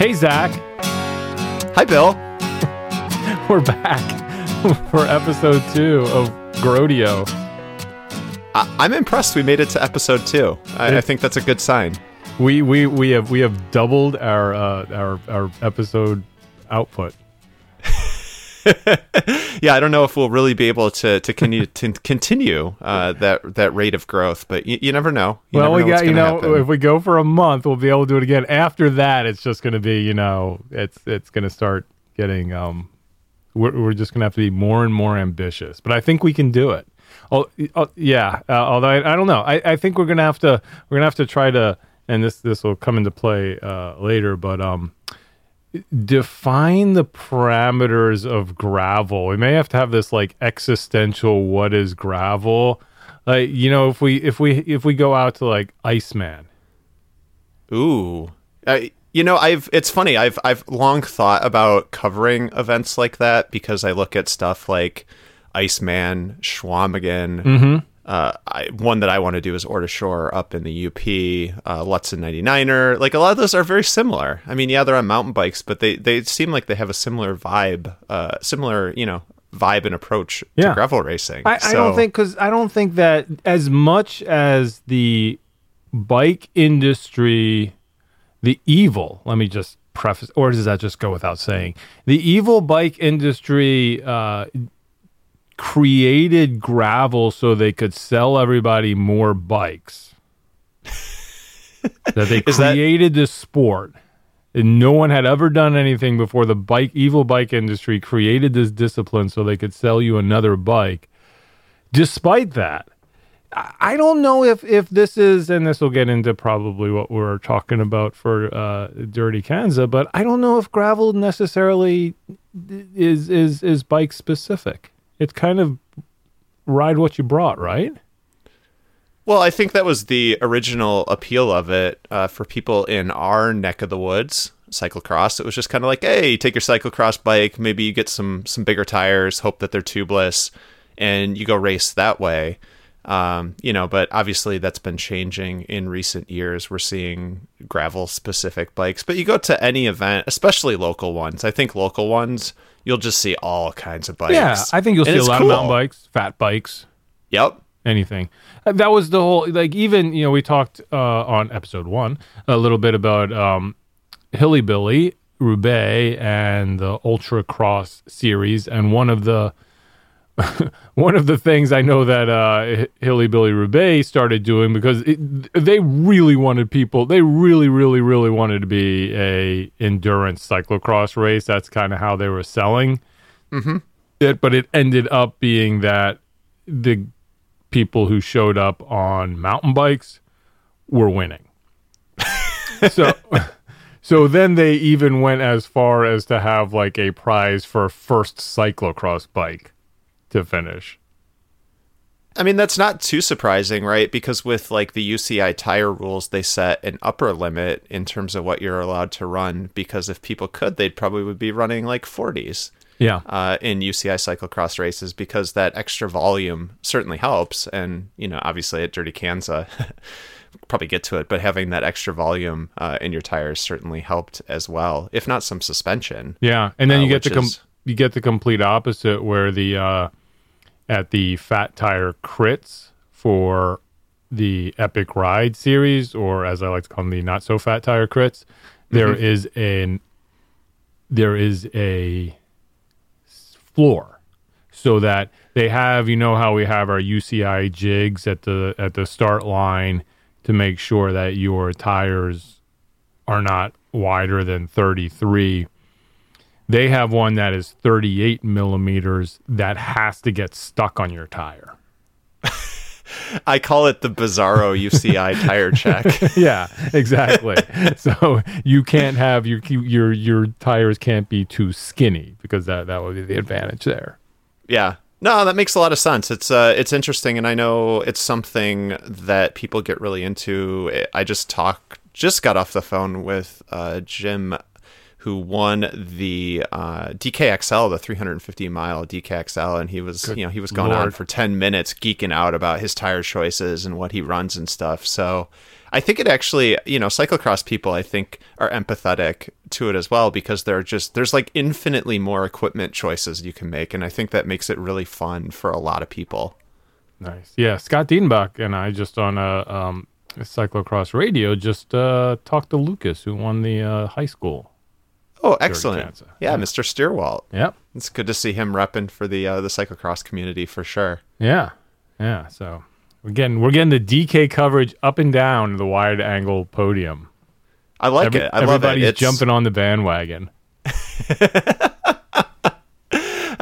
Hey, Zach. Hi, Bill. We're back for episode two of GROADIO. I- I'm impressed we made it to episode two. I, I think that's a good sign. We we we have we have doubled our uh, our our episode output. yeah, I don't know if we'll really be able to to, continue to continue uh, that that rate of growth, but you, you never know. You well, never we know got you know happen. if we go for a month, we'll be able to do it again. After that, it's just going to be you know it's it's going to start getting um we're we're just going to have to be more and more ambitious. But I think we can do it. Oh, oh yeah. Uh, although I, I don't know, I, I think we're gonna have to we're gonna have to try to, and this this will come into play uh, later, but um, define the parameters of gravel. We may have to have this like existential what is gravel. Like you know, if we if we if we go out to like Iceman, Ooh, I, you know, I've it's funny. I've I've long thought about covering events like that because I look at stuff like Iceman, Chequamegon. Mm-hmm. Uh, I, one that I want to do is Ore to Shore up in the UP, uh, Lutsen 99er. Like a lot of those are very similar. I mean, yeah, they're on mountain bikes, but they, they seem like they have a similar vibe, uh, similar, you know, vibe and approach Yeah. to gravel racing. I, I don't think because I don't think that as much as the bike industry, the evil. Let me just preface, or does that just go without saying? The evil bike industry uh, created gravel so they could sell everybody more bikes. that they Is that- created this sport. And no one had ever done anything before the bike evil bike industry created this discipline so they could sell you another bike. Despite that, I I don't know if if this is, and this will get into probably what we're talking about for uh, Dirty Kanza, but I don't know if gravel necessarily is is is bike specific. It's kind of ride what you brought, right? Well, I think that was the original appeal of it uh, for people in our neck of the woods, cyclocross. It was just kind of like, hey, take your cyclocross bike, maybe you get some some bigger tires, hope that they're tubeless, and you go race that way. Um, you know, but obviously that's been changing in recent years. We're seeing gravel specific bikes, but you go to any event, especially local ones. I think local ones, you'll just see all kinds of bikes. Yeah, I think you'll And see a lot cool. of mountain bikes, fat bikes, Yep. anything. Uh, That was the whole like even you know we talked uh, on episode one a little bit about um, Hilly Billy Roubaix and the Ultra Cross series, and one of the one of the things I know that uh, Hilly Billy Roubaix started doing because it, they really wanted people. They really, really, really wanted to be a endurance cyclocross race. That's kind of how they were selling it, but it ended up being that the people who showed up on mountain bikes were winning. so so then they even went as far as to have like a prize for first cyclocross bike to finish. I mean, that's not too surprising, right? Because with like the UCI tire rules, they set an upper limit in terms of what you're allowed to run. Because if people could, they'd probably would be running like 40s Yeah. uh, in UCI cyclocross races because that extra volume certainly helps. And, you know, obviously at Dirty Kanza, probably get to it, but having that extra volume uh, in your tires certainly helped as well, if not some suspension. Yeah, and then Uh, you get the com- is- you get the complete opposite where the uh, at the Fat Tire crits for the Epic Ride series, or as I like to call them, the Not So Fat Tire crits, there Mm-hmm. is an there is a floor so that they have you know how we have our UCI jigs at the at the start line to make sure that your tires are not wider than 33 they have one that is 38 millimeters that has to get stuck on your tire I call it the Bizarro UCI tire check. yeah exactly so you can't have your your your tires can't be too skinny because that that would be the advantage there Yeah. No, that makes a lot of sense. It's uh it's interesting and I know it's something that people get really into. I just talk just got off the phone with uh Jim who won the uh, DKXL, the 350 mile DKXL, and he was you know he was going on for 10 minutes geeking out about his tire choices and what he runs and stuff. So I think it actually you know cyclocross people I think are empathetic to it as well because they're just there's like infinitely more equipment choices you can make, and I think that makes it really fun for a lot of people. Nice. Yeah, Scott Diedenbach and I just on a, um, cyclocross radio just uh, talked to Lucas, who won the uh, high school. Oh, excellent! Yeah, Yeah. Mr. Steerwalt. Yep. It's good to see him repping for the uh, the cyclocross community for sure. Yeah. Yeah. So we're we're getting the DK coverage up and down the wide angle podium. I like Every- it. I love it. everybody's It's, jumping on the bandwagon.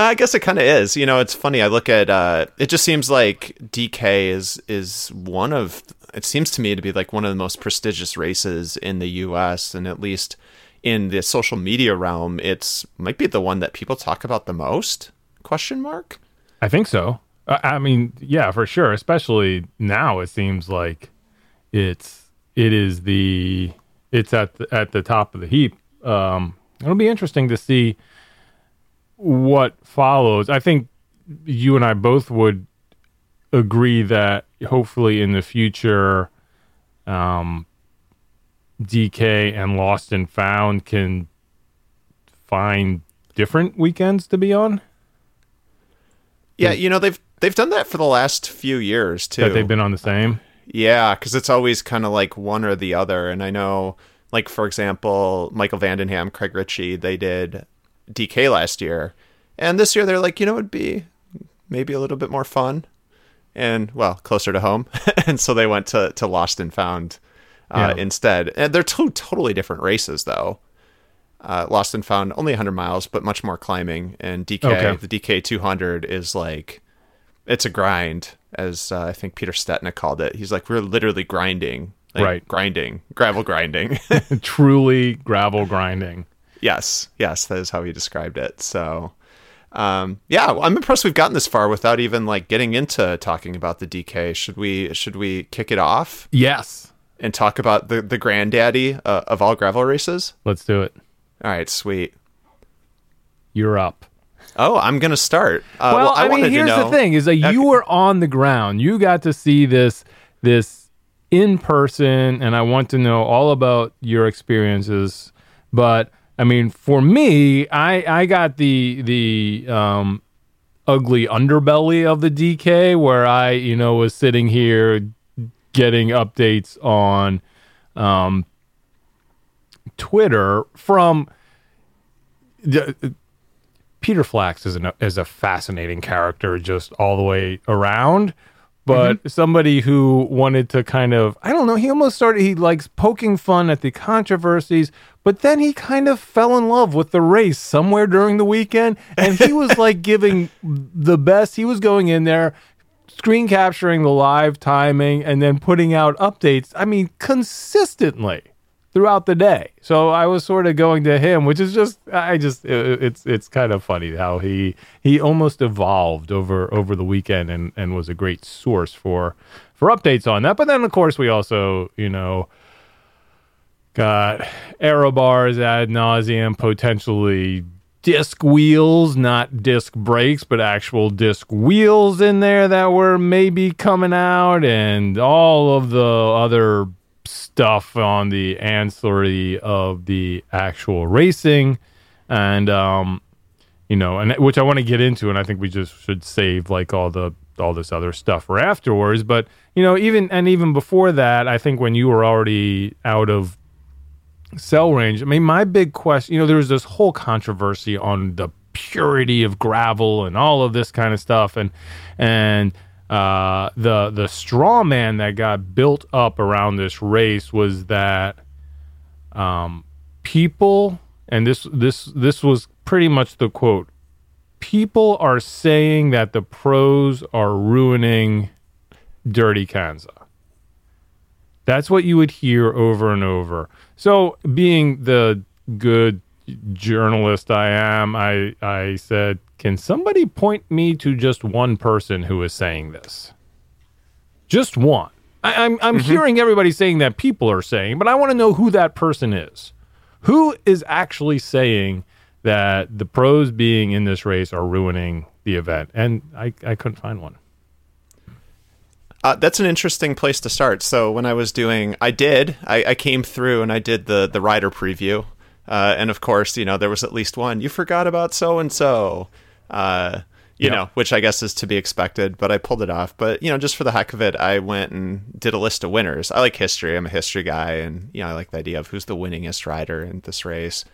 I guess it kind of is. You know, it's funny. I look at uh, it. Just seems like DK is is one of. It seems to me to be like one of the most prestigious races in the U.S. and at least in the social media realm, it's might be the one that people talk about the most. Question mark. I think so. I, mean, yeah, for sure. Especially now, it seems like it's it is the it's at the, at the top of the heap. Um, it'll be interesting to see what follows. I think you and I both would agree that hopefully in the future, um, DK and Lost and Found can find different weekends to be on. Yeah, you know they've they've done that for the last few years too. That they've been on the same. Yeah, because it's always kind of like one or the other. And I know, like for example, Michael van den Ham, Craig Richey, they did DK last year, and this year they're like, you know, it'd be maybe a little bit more fun, and well, closer to home, and so they went to to Lost and Found uh, Yeah. instead. And they're two totally different races, though. Uh, Lost and Found only 100 miles, but much more climbing, and DK Okay. the DK 200 is like it's a grind, as uh, I think Peter Stetina called it. He's like, we're literally grinding, like, Right. Grinding, gravel grinding. Truly gravel grinding. yes, yes, that is how he described it. So, um, yeah, I'm impressed we've gotten this far without even like getting into talking about the DK. Should we? Should we kick it off Yes. And talk about the the granddaddy uh, of all gravel races? Let's do it. All right, sweet. You're up. Oh, I'm gonna start. Uh, well, I, wanted mean, here's the thing: is that you Okay. were on the ground. You got to see this this in person, and I want to know all about your experiences. But I mean, for me, I I got the the um, ugly underbelly of the DK, where I you know was sitting here getting updates on um, Twitter from. the- Peter Flax is, an, is a fascinating character just all the way around. But somebody who wanted to kind of, I don't know, he almost started, he likes poking fun at the controversies, but then he kind of fell in love with the race somewhere during the weekend. And he was like giving the best. He was going in there, screen capturing the live timing, and then putting out updates, I mean, consistently throughout the day. So I was sort of going to him, which is just I just it, it's it's kind of funny how he he almost evolved over over the weekend and and was a great source for for updates on that. But then of course we also, you know, got aero bars ad nauseum, potentially disc wheels, not disc brakes, but actual disc wheels in there that were maybe coming out, and all of the other stuff on the ancillary of the actual racing, and um, you know, and which I want to get into, and I think we just should save like all the all this other stuff for afterwards. But you know, even and even before that, I think when you were already out of cell range. I mean, my big question, you know, there was this whole controversy on the purity of gravel and all of this kind of stuff, and and uh, the the straw man that got built up around this race was that um, people, and this this this was pretty much the quote. People are saying that the pros are ruining Dirty Kanza. That's what you would hear over and over. So, being the good journalist I am, I I said, "Can somebody point me to just one person who is saying this? Just one. I, I'm I'm mm-hmm. hearing everybody saying that people are saying, but I want to know who that person is. who is actually saying that the pros being in this race are ruining the event? And I, I couldn't find one. Uh, that's an interesting place to start. So when I was doing, I did, I, I came through and I did the the rider preview, uh, and of course, you know, there was at least one. You forgot about so and so, you Yep. know, which I guess is to be expected. But I pulled it off. But you know, just for the heck of it, I went and did a list of winners. I like history. I'm a history guy, and you know, I like the idea of who's the winningest rider in this race.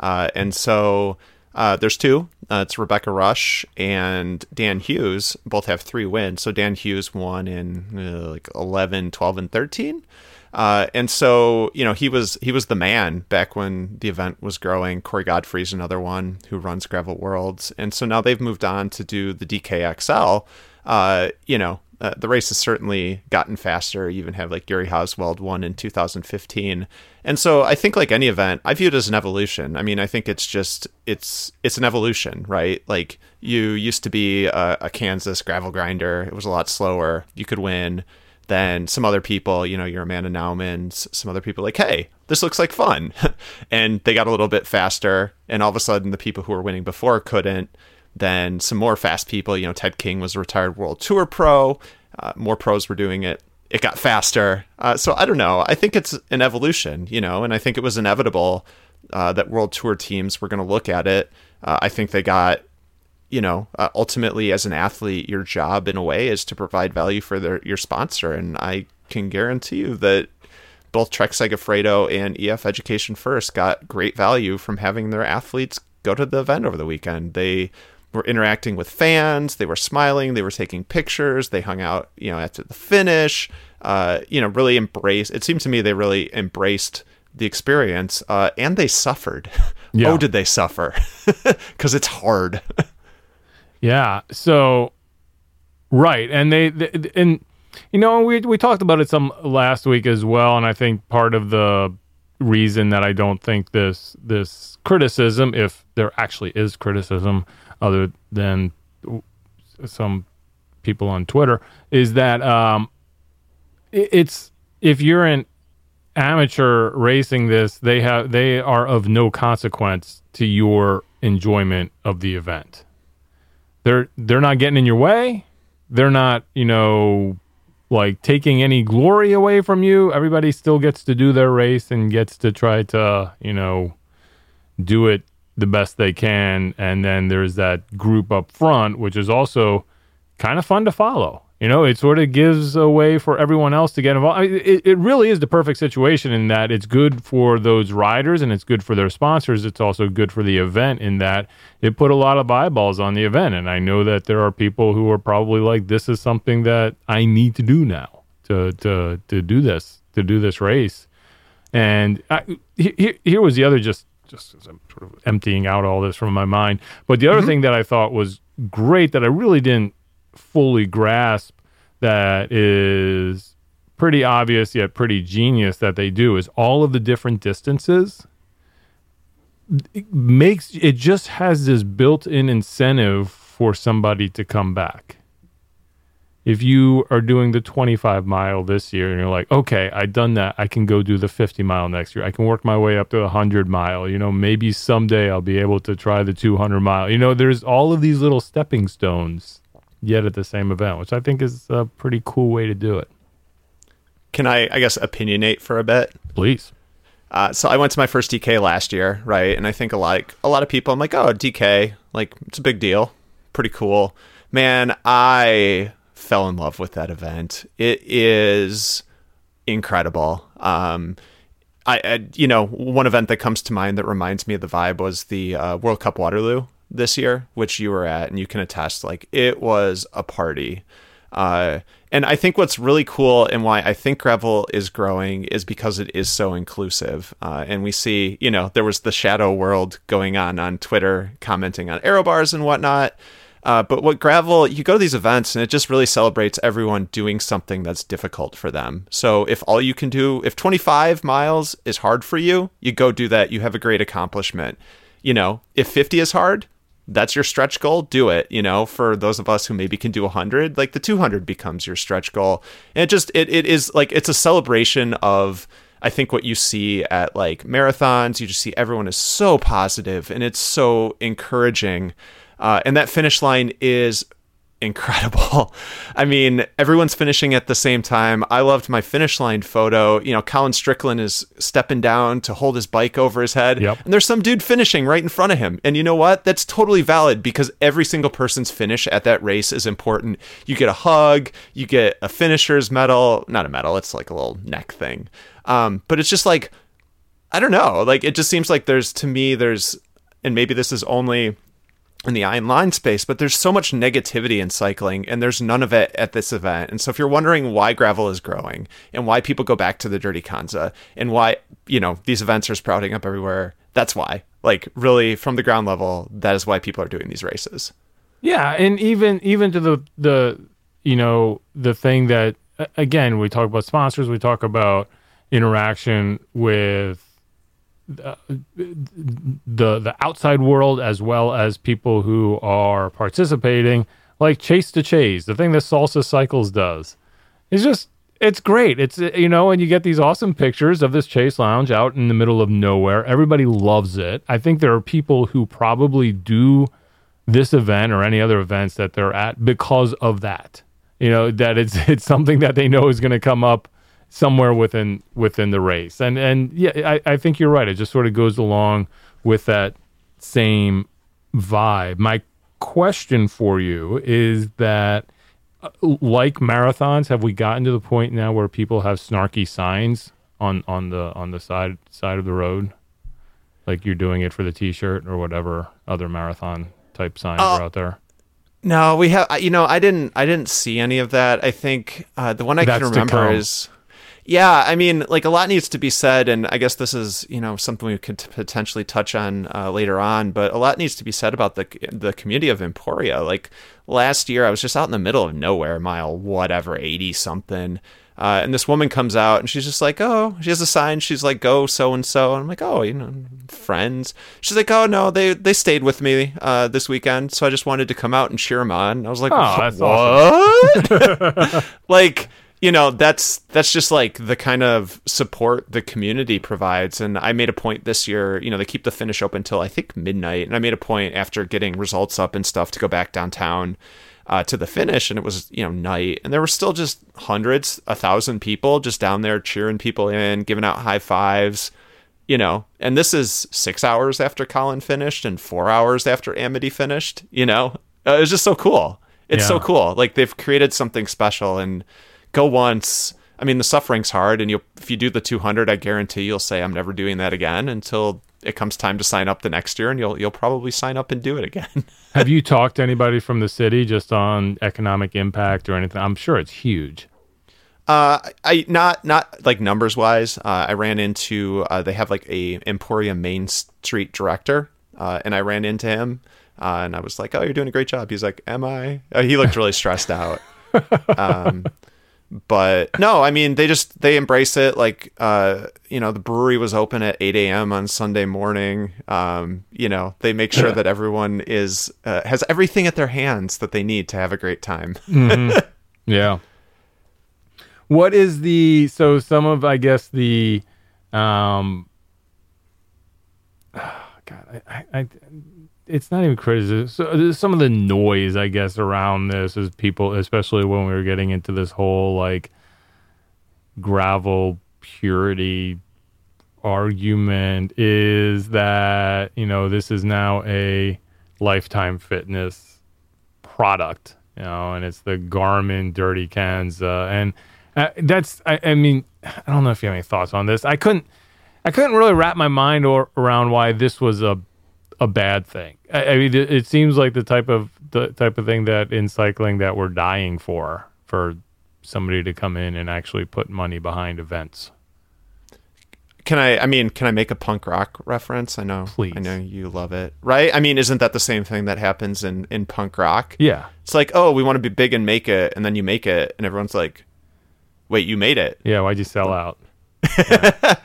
Uh, and so uh, there's two. Uh, it's Rebecca Rusch and Dan Hughes. Both have three wins. So Dan Hughes won in uh, like 11, 12, and 13. Uh, and so you know he was he was the man back when the event was growing. Corey Godfrey's another one who runs Gravel Worlds, and so now they've moved on to do the DKXL. Uh, you know uh, the race has certainly gotten faster. You even have like Yuri Hauswald won in 2015, and so I think like any event, I view it as an evolution. I mean, I think it's just it's it's an evolution, right? Like you used to be a, a Kansas gravel grinder. It was a lot slower. You could win then some other people, you know, your Amanda Naumans, some other people like, hey, this looks like fun. and they got a little bit faster. And all of a sudden, the people who were winning before couldn't. Then some more fast people, you know, Ted King was a retired World Tour pro. Uh, more pros were doing it. It got faster. Uh, so I don't know. I think it's an evolution, you know, and I think it was inevitable uh, that World Tour teams were going to look at it. Uh, I think they got you know, uh, ultimately as an athlete, your job in a way is to provide value for their your sponsor, and I can guarantee you that both Trek Segafredo and EF Education First got great value from having their athletes go to the event over the weekend. They were interacting with fans, they were smiling, they were taking pictures, they hung out, you know, after the finish. Uh, you know, really embraced. It seemed to me they really embraced the experience, uh, and they suffered. Yeah. Oh, did they suffer? Because it's hard. Yeah. So, right, and they, they and you know we we talked about it some last week as well, and I think part of the reason that I don't think this this criticism, if there actually is criticism, other than some people on Twitter, is that um, it's if you're an amateur racing this, they have they are of no consequence to your enjoyment of the event they're they're not getting in your way. They're not, you know, like taking any glory away from you. Everybody still gets to do their race and gets to try to, you know, do it the best they can. And then there's that group up front, which is also kind of fun to follow. You know, it sort of gives a way for everyone else to get involved. I mean, it, it really is the perfect situation in that it's good for those riders and it's good for their sponsors. It's also good for the event in that it put a lot of eyeballs on the event. And I know that there are people who are probably like, this is something that I need to do now to, to, to do this, to do this race. And I, here, here was the other just just as I'm sort of emptying out all this from my mind. But the other mm-hmm. thing that I thought was great that I really didn't fully grasp that is pretty obvious yet pretty genius that they do is all of the different distances. It makes it just has this built-in incentive for somebody to come back if you are doing the 25 mile this year and you're like okay i done that i can go do the 50 mile next year i can work my way up to the 100 mile you know maybe someday i'll be able to try the 200 mile you know there's all of these little stepping stones yet at the same event which i think is a pretty cool way to do it Can I, I guess, opinionate for a bit? please Uh, so I went to my first DK last year, right? And I think a like a lot of people, I'm like, oh, DK, like it's a big deal, pretty cool. Man, I fell in love with that event. It is incredible. Um, I, I, you know, one event that comes to mind that reminds me of the vibe was the uh, World Cup Waterloo this year, which you were at, and you can attest. Like it was a party. Uh, and I think what's really cool and why I think Gravel is growing is because it is so inclusive. Uh, and we see, you know, there was the shadow world going on on Twitter, commenting on arrow bars and whatnot. Uh, but what Gravel, you go to these events and it just really celebrates everyone doing something that's difficult for them. So if all you can do, if 25 miles is hard for you, you go do that. You have a great accomplishment. You know, if 50 is hard, that's your stretch goal do it you know for those of us who maybe can do 100 like the 200 becomes your stretch goal and it just it, it is like it's a celebration of I think what you see at like marathons, you just see everyone is so positive and it's so encouraging. Uh, and that finish line is incredible. I mean, everyone's finishing at the same time. I loved my finish line photo. You know, Colin Strickland is stepping down to hold his bike over his head, Yep. and there's some dude finishing right in front of him. And you know what? That's totally valid because every single person's finish at that race is important. You get a hug, you get a finisher's medal, not a medal, it's like a little neck thing. Um, but it's just like I don't know. Like it just seems like there's to me there's and maybe this is only in the Iron Line space, but there's so much negativity in cycling and there's none of it at this event. And so if you're wondering why gravel is growing and why people go back to the Dirty Kanza and why, you know, these events are sprouting up everywhere, that's why. Like really from the ground level, that is why people are doing these races. Yeah, and even even to the the you know the thing that again we talk about sponsors, we talk about interaction with the the outside world as well as people who are participating, like Chase to Chase, the thing that Salsa Cycles does. It's just it's great. It's you know, and you get these awesome pictures of this Chase Lounge out in the middle of nowhere. Everybody loves it. I think there are people who probably do this event or any other events that they're at because of that. You know, that it's it's something that they know is going to come up somewhere within within the race. And and yeah, I, I think you're right. It just sort of goes along with that same vibe. My question for you is that uh, like marathons, have we gotten to the point now where people have snarky signs on on the on the side side of the road? Like you're doing it for the t-shirt or whatever other marathon type signs are out there. No, we have. You know, I didn't. I didn't see any of that. I think uh, the one I That's can remember is. Yeah, I mean, like a lot needs to be said, and I guess this is you know something we could potentially touch on uh, later on. But a lot needs to be said about the the community of Emporia. Like last year, I was just out in the middle of nowhere, mile whatever, eighty something. Uh, and this woman comes out and she's just like, oh, she has a sign. She's like, go so and so. And I'm like, oh, you know, friends. She's like, oh no, they they stayed with me uh, this weekend, so I just wanted to come out and cheer them on. And I was like, Oh, that's what? like, you know, that's that's just like the kind of support the community provides. And I made a point this year. You know, they keep the finish open until I think midnight, and I made a point after getting results up and stuff to go back downtown uh, to the finish, and it was you know night, and there were still just hundreds, a thousand people just down there cheering people in, giving out high fives, you know. And this is six hours after Colin finished, and four hours after Amity finished. You know, uh, it was just so cool. It's so cool. Like they've created something special, and go once. I mean, the suffering's hard, and you if you do the 200, I guarantee you'll say I'm never doing that again until it comes time to sign up the next year, and you'll you'll probably sign up and do it again. Have you talked to anybody from the city just on economic impact or anything? I'm sure it's huge. Uh, I not not like numbers wise. Uh, I ran into uh, they have like a Emporia Main Street director, uh, and I ran into him, uh, and I was like, "Oh, you're doing a great job." He's like, "Am I?" Uh, he looked really stressed out. Um, but no, I mean they just they embrace it. Like uh, you know, the brewery was open at 8 a.m. on Sunday morning. Um, you know, they make sure that everyone is uh, has everything at their hands that they need to have a great time. Yeah. What is the so some of I guess the um God I, I, I it's not even criticism. So some of the noise I guess around this is people especially when we were getting into this whole like gravel purity argument is that you know this is now a lifetime fitness product you know and it's the garmin dirty Kanza and uh, that's I, I mean i don't know if you have any thoughts on this i couldn't i couldn't really wrap my mind or, around why this was a a bad thing I, I mean it, it seems like the type of the type of thing that in cycling that we're dying for for somebody to come in and actually put money behind events Can I? I mean, can I make a punk rock reference? I know, Please. I know you love it, right? I mean, isn't that the same thing that happens in in punk rock? yeah It's like, oh, we want to be big and make it, and then you make it, and everyone's like, wait, you made it? yeah why'd you sell out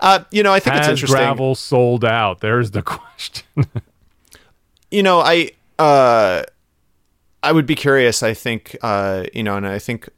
Uh, you know, I think it's Has interesting. gravel sold out there's the question you know, I uh, I would be curious. I think uh, you know, and I think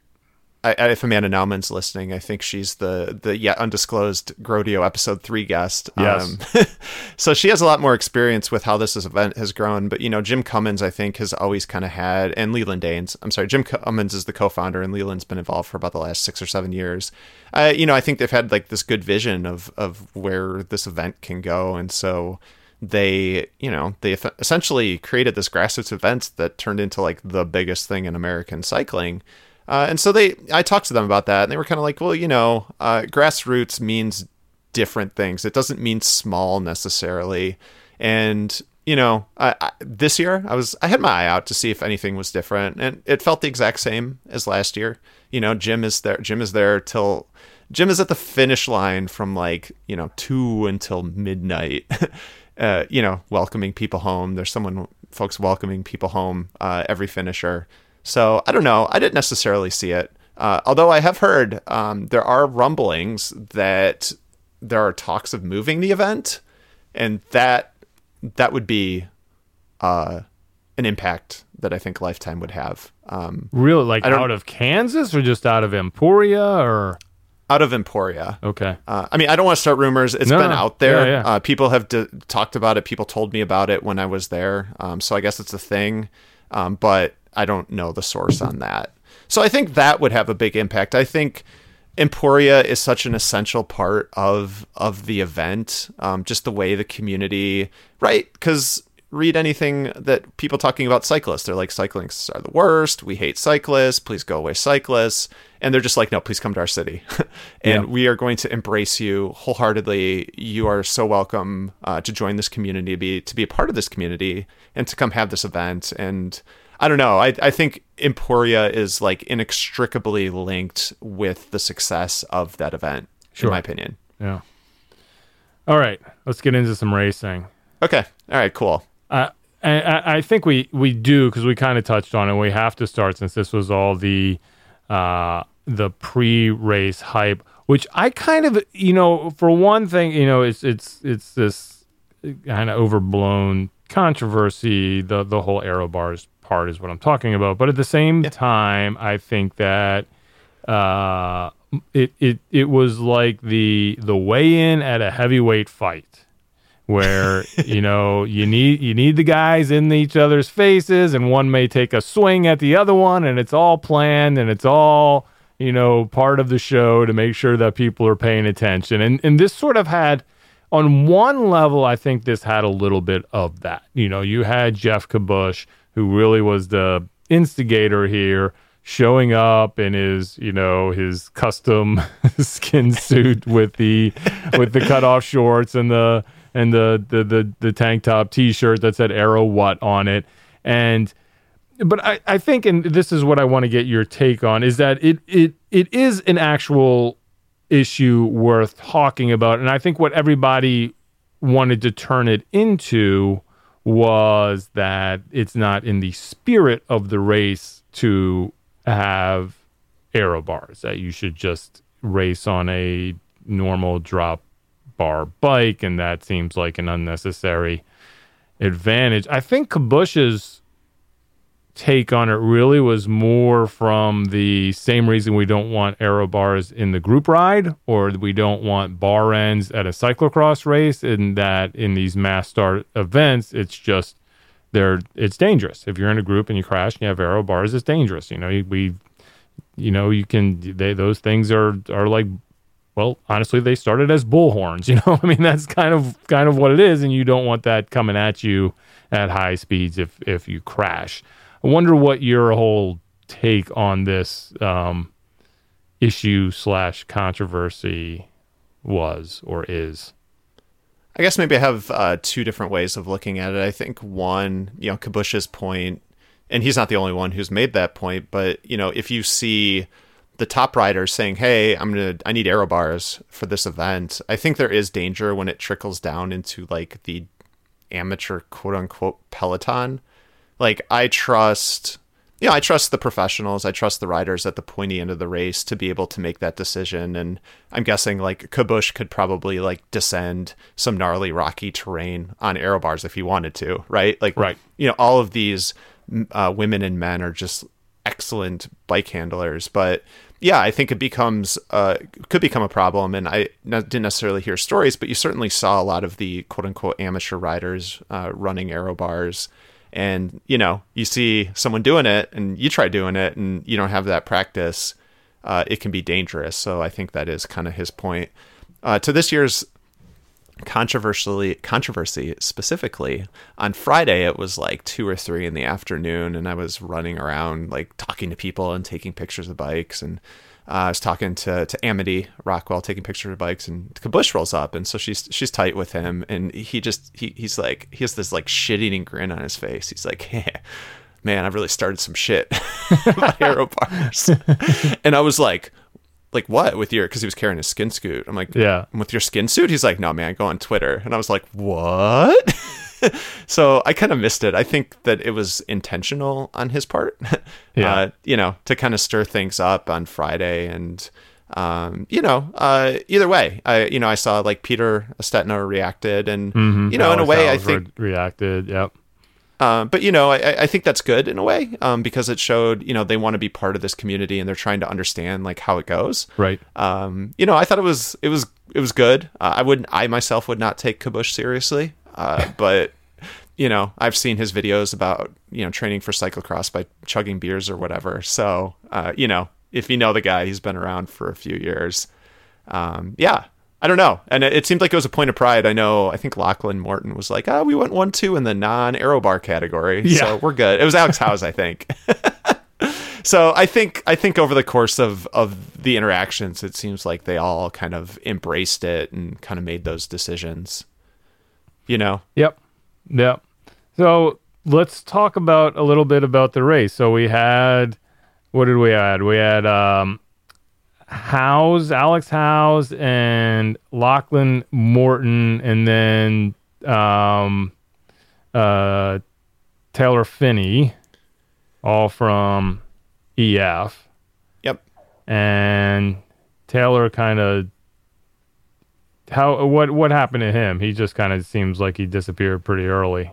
I, if Amanda Nauman's listening, I think she's the the yet undisclosed GROADIO episode three guest. Yes. Um, so she has a lot more experience with how this event has grown. But you know, Jim Cummins, I think, has always kind of had, and LeLan Dains. I'm sorry, Jim Cummins is the co-founder, and LeLan's been involved for about the last six or seven years. Uh, you know, I think they've had like this good vision of of where this event can go, and so they you know they essentially created this grassroots event that turned into like the biggest thing in American cycling. Uh, and so they, I talked to them about that, and they were kind of like, well, you know, uh, grassroots means different things. It doesn't mean small necessarily. And you know, I, I, this year I was I had my eye out to see if anything was different, and it felt the exact same as last year. You know, Jim is there. Jim is there till Jim is at the finish line from like you know two until midnight. uh, you know, welcoming people home. There's someone folks welcoming people home uh, every finisher. So I don't know. I didn't necessarily see it. Uh, although I have heard um, there are rumblings that there are talks of moving the event, and that that would be uh, an impact that I think Lifetime would have. Um, really, like out of Kansas or just out of Emporia or out of Emporia. Okay. Uh, I mean, I don't want to start rumors. It's no, been out there. Yeah, yeah. Uh, people have d- talked about it. People told me about it when I was there. Um, so I guess it's a thing. Um, but I don't know the source on that. So I think that would have a big impact. I think Emporia is such an essential part of of the event. Um, just the way the community, right? Because read anything that people talking about cyclists, they're like cyclists are the worst. We hate cyclists. Please go away, cyclists. And they're just like, no, please come to our city, and yeah. we are going to embrace you wholeheartedly. You are so welcome uh, to join this community, to be to be a part of this community, and to come have this event and I don't know. I, I think Emporia is like inextricably linked with the success of that event, sure. in my opinion. Yeah. All right, let's get into some racing. Okay. All right. Cool. Uh, I, I think we we do because we kind of touched on it. We have to start since this was all the uh, the pre-race hype, which I kind of you know for one thing you know it's it's it's this kind of overblown controversy the the whole aero bars part is what I'm talking about. But at the same yeah. time, I think that uh, it it it was like the the weigh in at a heavyweight fight where you know you need you need the guys in each other's faces and one may take a swing at the other one and it's all planned and it's all you know part of the show to make sure that people are paying attention and and this sort of had on one level I think this had a little bit of that you know you had Jeff Kabush who really was the instigator here, showing up in his, you know, his custom skin suit with the with the cutoff shorts and the and the the the, the tank top t-shirt that said arrow what on it. And but I, I think and this is what I want to get your take on is that it it it is an actual issue worth talking about. And I think what everybody wanted to turn it into was that it's not in the spirit of the race to have aero bars, that you should just race on a normal drop bar bike, and that seems like an unnecessary advantage. I think Kabush's take on it really was more from the same reason we don't want aero bars in the group ride or we don't want bar ends at a cyclocross race in that in these mass start events it's just they're it's dangerous. If you're in a group and you crash and you have aero bars it's dangerous you know we you know you can they those things are are like well honestly they started as bullhorns you know? I mean that's kind of kind of what it is and you don't want that coming at you at high speeds if if you crash I wonder what your whole take on this um, issue slash controversy was or is. I guess maybe I have uh, two different ways of looking at it. I think one, you know, Kabush's point, and he's not the only one who's made that point, but you know, if you see the top riders saying, "Hey, I'm gonna, I need aero bars for this event," I think there is danger when it trickles down into like the amateur quote unquote peloton like I trust yeah, I trust the professionals. I trust the riders at the pointy end of the race to be able to make that decision. And I'm guessing like Kabush could probably like descend some gnarly rocky terrain on aero bars if he wanted to, right? Like, right. You know, all of these uh, women and men are just excellent bike handlers, but yeah, I think it becomes uh, could become a problem. And I didn't necessarily hear stories, but you certainly saw a lot of the quote unquote amateur riders uh, running aero bars. And you know, you see someone doing it, and you try doing it, and you don't have that practice. Uh, it can be dangerous. So I think that is kind of his point. Uh, to this year's controversially controversy specifically on Friday it was like two or three in the afternoon and I was running around like talking to people and taking pictures of bikes and Uh, I was talking to to Amity Rockwell taking pictures of bikes and Kabush rolls up and so she's she's tight with him and he just he, he's like he has this like shit eating grin on his face. He's like hey, man I've really started some shit about aero bars and I was like like what with your because he was carrying his skin suit i'm like Yeah. with your skin suit he's like no man go on twitter and i was like what so i kind of missed it i think that it was intentional on his part Yeah. uh, you know to kind of stir things up on friday and um, you know, uh, either way, I, you know, I saw like Peter Stetina reacted and, Mhm. you know, in a way, I think, re- reacted. Yep. Uh, but you know, I, I think that's good in a way um, because it showed you know they want to be part of this community and they're trying to understand like how it goes. Right. Um, you know, I thought it was it was it was good. Uh, I wouldn't I myself would not take Kabush seriously, uh, but you know, I've seen his videos about you know training for cyclocross by chugging beers or whatever. So uh, you know, if you know the guy, he's been around for a few years. Um, yeah, I don't know. And it, it seemed like it was a point of pride. I know, I think Lachlan Morton was like, oh, we went 1 2 in the non aero bar category. Yeah. So we're good. It was Alex Howes, I think. so I think I think over the course of, of the interactions, it seems like they all kind of embraced it and kind of made those decisions. You know? Yep. Yep. So let's talk about a little bit about the race. So we had, what did we add? We had um, Howes, Alex Howes, and Lachlan Morton, and then um, uh, Taylor Phinney, all from EF. Yep. And Taylor kind of how what what happened to him? He just kind of seems like he disappeared pretty early.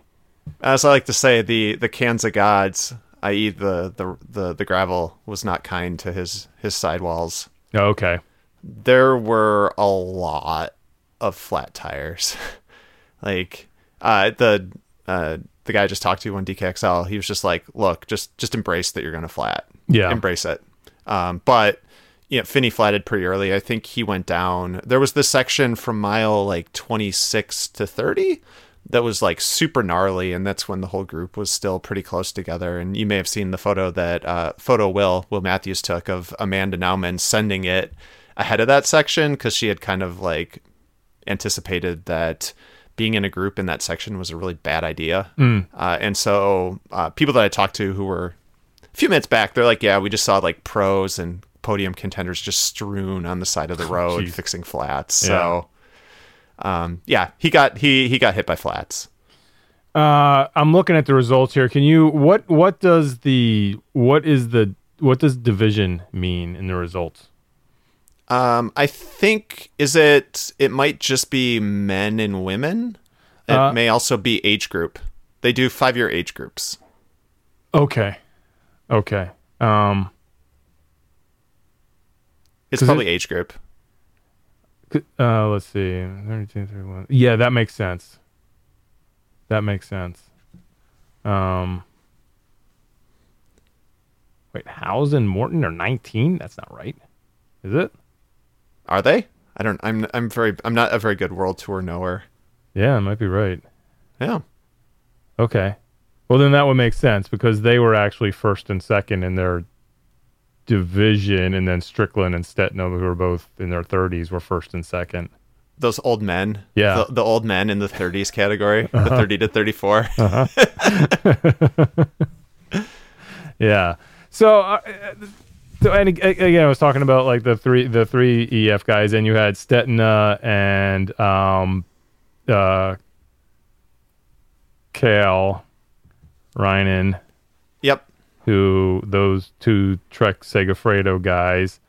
As I like to say, the the Kansas gods, i.e. the, the the the gravel, was not kind to his his sidewalls. Oh, okay. there were a lot of flat tires. like uh, the uh, the guy I just talked to on DKXL, he was just like, "Look, just just embrace that you're going to flat. Yeah. embrace it." Um, but you know, Phinney flatted pretty early. I think he went down. There was this section from mile like 26 to 30 that was like super gnarly, and that's when the whole group was still pretty close together. And you may have seen the photo that uh, photo Will Will Matthews took of Amanda Nauman sending it ahead of that section because she had kind of like anticipated that being in a group in that section was a really bad idea. Uh, and so uh, people that I talked to who were a few minutes back, they're like, yeah, we just saw like pros and podium contenders just strewn on the side of the road Jeez. fixing flats. So um, yeah, he got he he got hit by flats. Uh, I'm looking at the results here. Can you what what does the what is the what does division mean in the results? Um, I think is it it might just be men and women. It Uh, may also be age group. They do five year age groups. Okay, okay. Um, It's 'Cause it- probably age group. Uh, let's see, 32, 31. Yeah, that makes sense. That makes sense. Um, wait, Howes and Morton are 19. That's not right, is it? Are they? I don't. I'm. I'm very. I'm not a very good world tour knower. Yeah, it might be right. Yeah. Okay. Well, then that would make sense because they were actually first and second in their division, and then Strickland and Stetina, who were both in their 30s, were first and second. Those old men. Yeah. Uh-huh. The, the old men in the 30s category, the 30 to 34. Yeah. So, uh, so and again, I was talking about like the three the three EF guys, and you had Stetina and um, uh, Kiel, Reijnen. Who those two Trek Segafredo guys,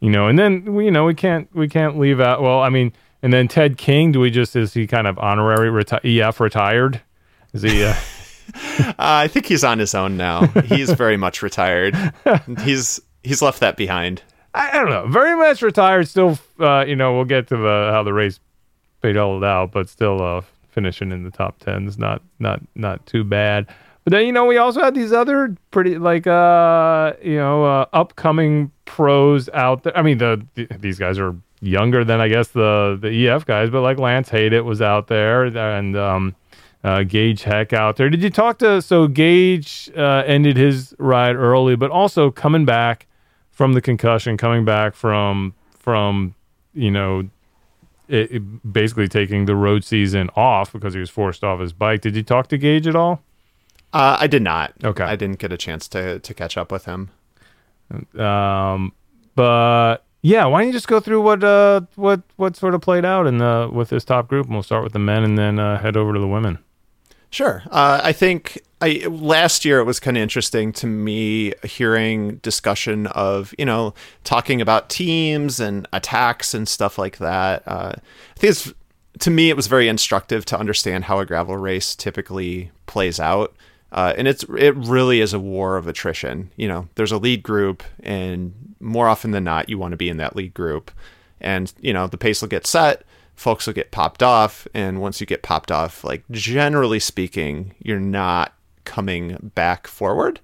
you know, and then we, you know, we can't we can't leave out. Well, I mean, and then Ted King. Do we just is he kind of honorary reti- EF retired? Is he? Uh, Uh, I think he's on his own now. He's very much retired. He's he's left that behind. I, I don't know. Very much retired. Still, uh, you know, we'll get to the how the race played all out, but still uh, finishing in the top ten is not not not too bad. But then you know we also had these other pretty like uh you know uh, upcoming pros out there. I mean the, the these guys are younger than I guess the the EF guys, but like Lance Haidet was out there and um uh, Gage Hecht out there. Did you talk to so Gage uh, ended his ride early, but also coming back from the concussion, coming back from from you know it, it basically taking the road season off because he was forced off his bike. Did you talk to Gage at all? Uh, I did not. Okay. I didn't get a chance to to catch up with him. Um, but yeah, why don't you just go through what uh what what sort of played out in the with this top group, and we'll start with the men and then uh, head over to the women. Sure. Uh, I think I last year it was kind of interesting to me hearing discussion of you know talking about teams and attacks and stuff like that. Uh, I think it's to me it was very instructive to understand how a gravel race typically plays out. Uh, and it's it really is a war of attrition. You know, there's a lead group, and more often than not, you want to be in that lead group. And you know, the pace will get set, folks will get popped off, and once you get popped off, like generally speaking, you're not coming back forward.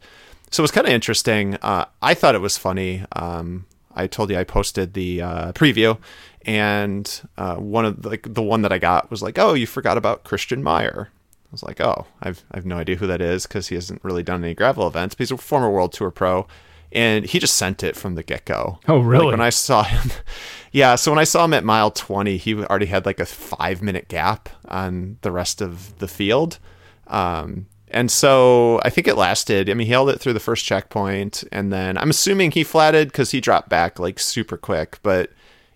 So it was kind of interesting. Uh, I thought it was funny. Um, I told you I posted the uh, preview, and uh, one of the, like the one that I got was like, "Oh, you forgot about Christian Meyer." I was like, oh, I've I've no idea who that is because he hasn't really done any gravel events. But he's a former World Tour pro, and he just sent it from the get go. Oh, really? Like when I saw him, yeah. So when I saw him at mile twenty, he already had like a five minute gap on the rest of the field. Um, and so I think it lasted. I mean, he held it through the first checkpoint, and then I'm assuming he flatted because he dropped back like super quick, but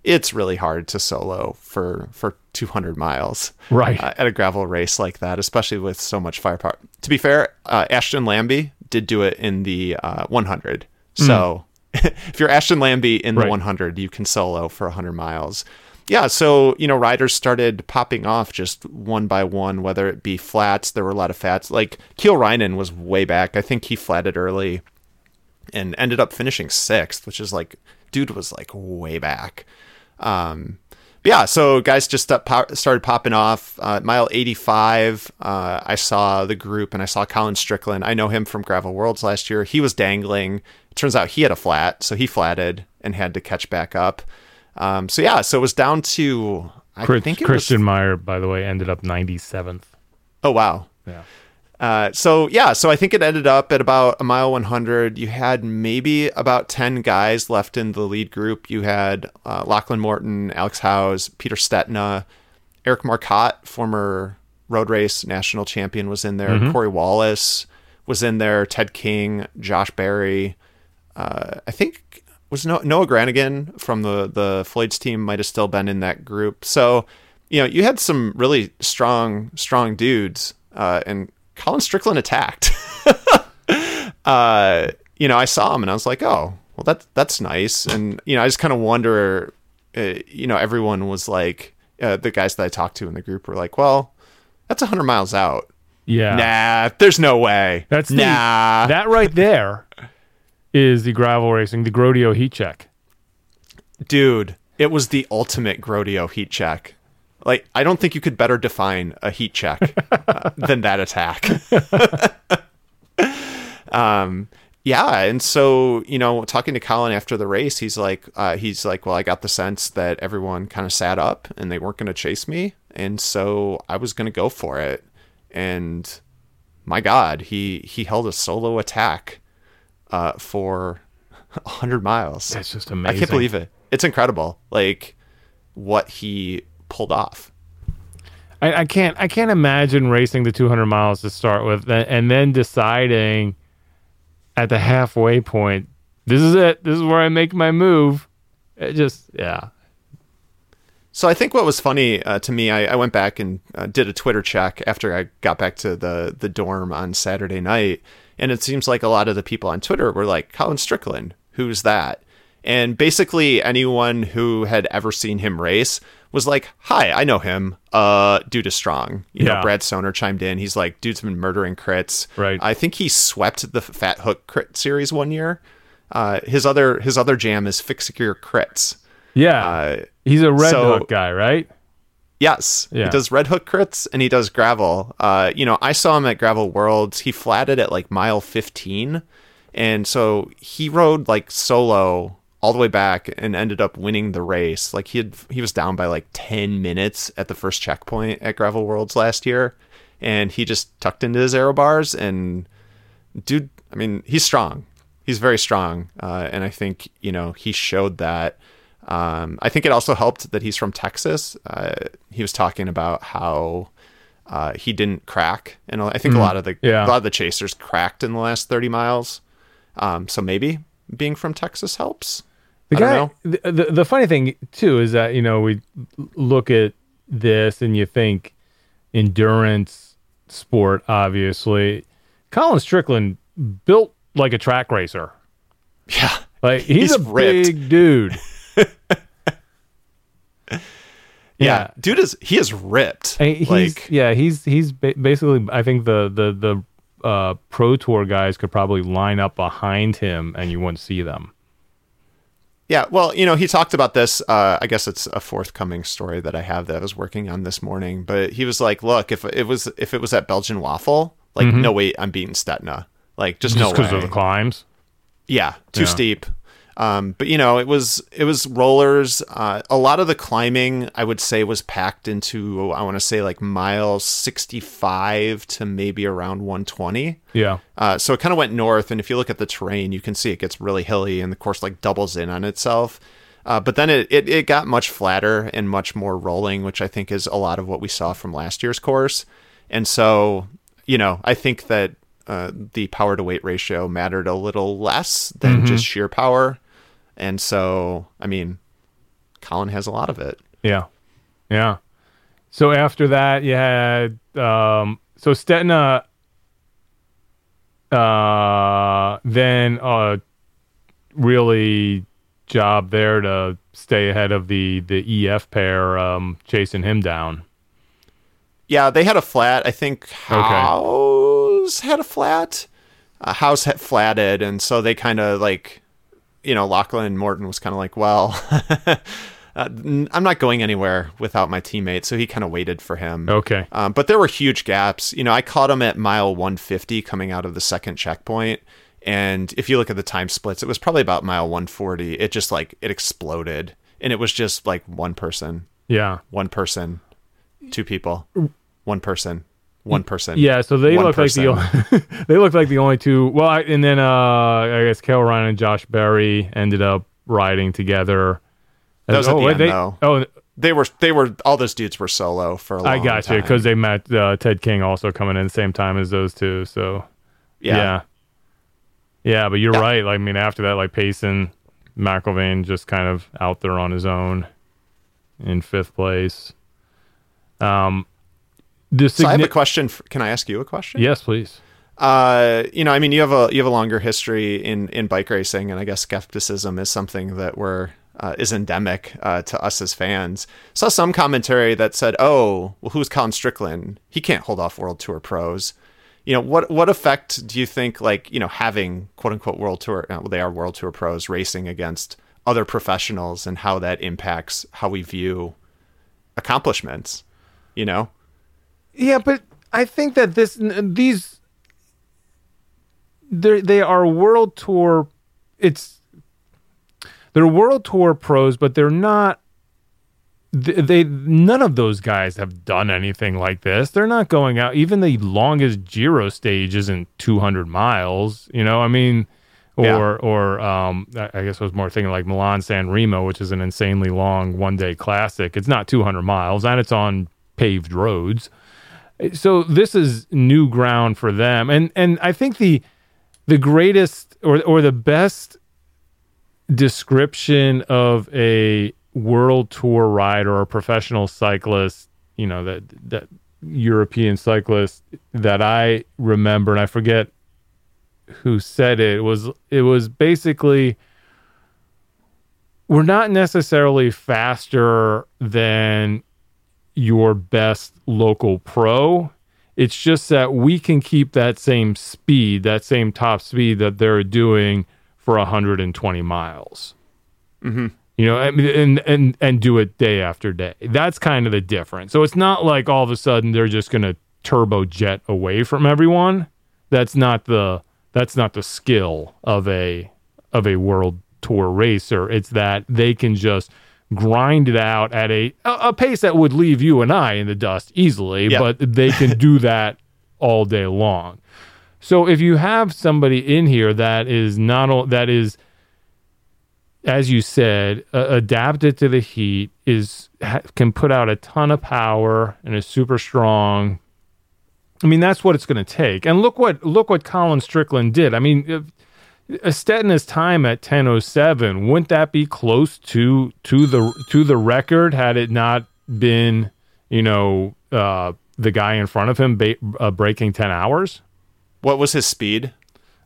it's really hard to solo for for 200 miles right. uh, at a gravel race like that especially with so much firepower. To be fair uh, ashton lambie did do it in the uh, 100 so mm. if you're ashton lambie in the 100 you can solo for 100 miles. Yeah so you know riders started popping off just one by one whether it be flats. There were a lot of flats like Kiel Reijnen was way back. I think he flatted early and ended up finishing sixth which is like dude was like way back um, yeah, so guys just started popping off. Uh, mile 85, uh, I saw the group and I saw Colin Strickland. I know him from Gravel Worlds last year. He was dangling. It turns out he had a flat, so he flatted and had to catch back up. Um, so yeah, so it was down to I Chris, think Christian was, Meyer, by the way, ended up 97th. Oh wow. Yeah. Uh, so yeah, so I think it ended up at about a mile 100. You had maybe about 10 guys left in the lead group. You had uh, Lachlan Morton, Alex Howes, Peter Stetina, Eric Marcotte, former road race national champion, was in there. Mm-hmm. Corey Wallace was in there. Ted King, Josh Berry. Uh, I think was no- Noah Granigan from the the Floyd's team might have still been in that group. So you know you had some really strong strong dudes. Uh, and Colin Strickland attacked. uh, you know, I saw him and I was like, oh, well, that's that's nice. And you know, I just kind of wonder. Uh, you know, everyone was like, uh, the guys that I talked to in the group were like, well, that's hundred miles out. Yeah. Nah, there's no way. That's nah. The, that right there is the gravel racing, the GROADIO heat check. Dude, it was the ultimate GROADIO heat check. Like, I don't think you could better define a heat check uh, than that attack. um, yeah, and so you know, talking to Colin after the race, he's like, uh, he's like, well, I got the sense that everyone kind of sat up and they weren't going to chase me, and so I was going to go for it. And my God, he he held a solo attack uh, for hundred miles. That's just amazing. I can't believe it. It's incredible. Like what he pulled off. I, I, can't I can't imagine racing the 200 miles to start with, and then deciding at the halfway point, this is it. This is where I make my move. It just yeah. So I think what was funny uh, to me, I, I, went back and uh, did a Twitter check after I got back to the the dorm on Saturday night, and it seems like a lot of the people on Twitter were like, "Colin Strickland, who's that?" And basically, anyone who had ever seen him race was like, "Hi, I know him. Uh, dude is strong." You yeah. know, Brad Soner chimed in. He's like, "Dude's been murdering crits." Right. I think he swept the Fat Hook crit series one year, Uh, his other his other jam is fix your crits. Yeah, Uh, he's a red so- hook guy, right? Yes, Yeah. he does red hook crits and he does gravel. Uh, you know, I saw him at Gravel Worlds. He flatted at like mile 15, and so he rode like solo all the way back and ended up winning the race. Like he had, he was down by like 10 minutes at the first checkpoint at Gravel Worlds last year, and he just tucked into his aero bars and dude. I mean, he's strong. He's very strong, uh, and I think you know he showed that. Um, I think it also helped that he's from Texas. Uh, he was talking about how uh, he didn't crack, and I think a lot of the Yeah. a lot of the chasers cracked in the last thirty miles. Um, so maybe being from Texas helps. The I guy, don't know. The, the the funny thing too is that you know we look at this and you think endurance sport, obviously. Colin Strickland built like a track racer. Yeah, Like he's, He's a ripped. big dude. yeah, dude is he is ripped. He's like yeah, he's he's ba- basically. I think the the the uh, pro tour guys could probably line up behind him, and you wouldn't see them. Yeah, well, you know, he talked about this. Uh, I guess it's a forthcoming story that I have that I was working on this morning. But he was like, "Look, if it was if it was at Belgian Waffle, like, no way, I'm beating Stetina. Like, just, Mm-hmm. Just no because of the climbs. yeah, too Yeah. steep. Um, but you know, it was it was rollers. Uh, a lot of the climbing, I would say, was packed into I want to say like mile 65 to maybe around 120. Yeah, Uh, so it kind of went north, and if you look at the terrain, you can see it gets really hilly, and the course like doubles in on itself. Uh, but then it, it, it got much flatter and much more rolling, which I think is a lot of what we saw from last year's course. And so, you know, I think that uh, the power to weight ratio mattered a little less than just sheer power. And so, I mean, Colin has a lot of it. yeah, yeah. So after that, you had um, so Stetina. Uh, then uh, really job there to stay ahead of the the EF pair, um, chasing him down. Yeah, they had a flat. I think Howes had a flat. Uh, Howes had flatted, and so they kind of like, you know, Lachlan Morton was kind of like, well, uh, I'm not going anywhere without my teammate, so he kind of waited for him. Okay. Um, but there were huge gaps. You know, I caught him at mile 150 coming out of the second checkpoint. And if you look at the time splits, it was probably about mile 140. It just like, it exploded. And it was just like one person, Yeah. one person, two people, one person, one person. Yeah, so they look like the only, they look like the only two. Well, I, and then uh, I guess Kiel Reijnen and Josh Berry ended up riding together. That was at oh, the end, they, though. Oh, They were, they were, all those dudes were solo for a long I got you because they met uh, Ted King also coming in the same time as those two. So yeah. yeah, yeah. but you're Yeah. right. Like, I mean, after that, like Payson, McElvain just kind of out there on his own in fifth place. Um, the So I have a question. For, can I ask you a question? yes, please. Uh, you know, I mean, you have a you have a longer history in in bike racing, and I guess skepticism is something that we're uh, is endemic uh, to us as fans. Saw some commentary that said, "Oh, well, who's Colin Strickland? He can't hold off World Tour pros." You know, what what effect do you think, like you know, having quote unquote World Tour, uh, well, they are World Tour pros racing against other professionals, and how that impacts how we view accomplishments? You know, Yeah, but I think that this these they they are world tour. It's they're world tour pros, but they're not. They, they none of those guys have done anything like this. They're not going out. Even the longest Giro stage isn't 200 miles. You know, I mean, or Yeah. or um, I I guess I was more thinking like Milan San Remo, which is an insanely long one day classic. It's not 200 miles, and it's on paved roads so this is new ground for them. And and i think the the greatest or or the best description of a world tour rider or a professional cyclist you know that that european cyclist that i remember and i forget who said it, it was it was basically we're not necessarily faster than your best local pro. It's just that we can keep that same speed, that same top speed that they're doing for 120 miles. Mm-hmm. You know, I mean, and and and do it day after day. That's kind of the difference. So it's not like all of a sudden they're just going to turbo jet away from everyone. That's not the that's not the skill of a of a world tour racer. It's that they can just grind it out at a a pace that would leave you and I in the dust easily, Yeah. but they can do that all day long. So if you have somebody in here that is not that is as you said uh, adapted to the heat is ha- can put out a ton of power and is super strong I mean that's what it's going to take. And look what look what Colin Strickland did. I mean if, Stetina's time at 10:07 wouldn't that be close to to the to the record had it not been you know uh, the guy in front of him ba- uh, breaking 10 hours What was his speed?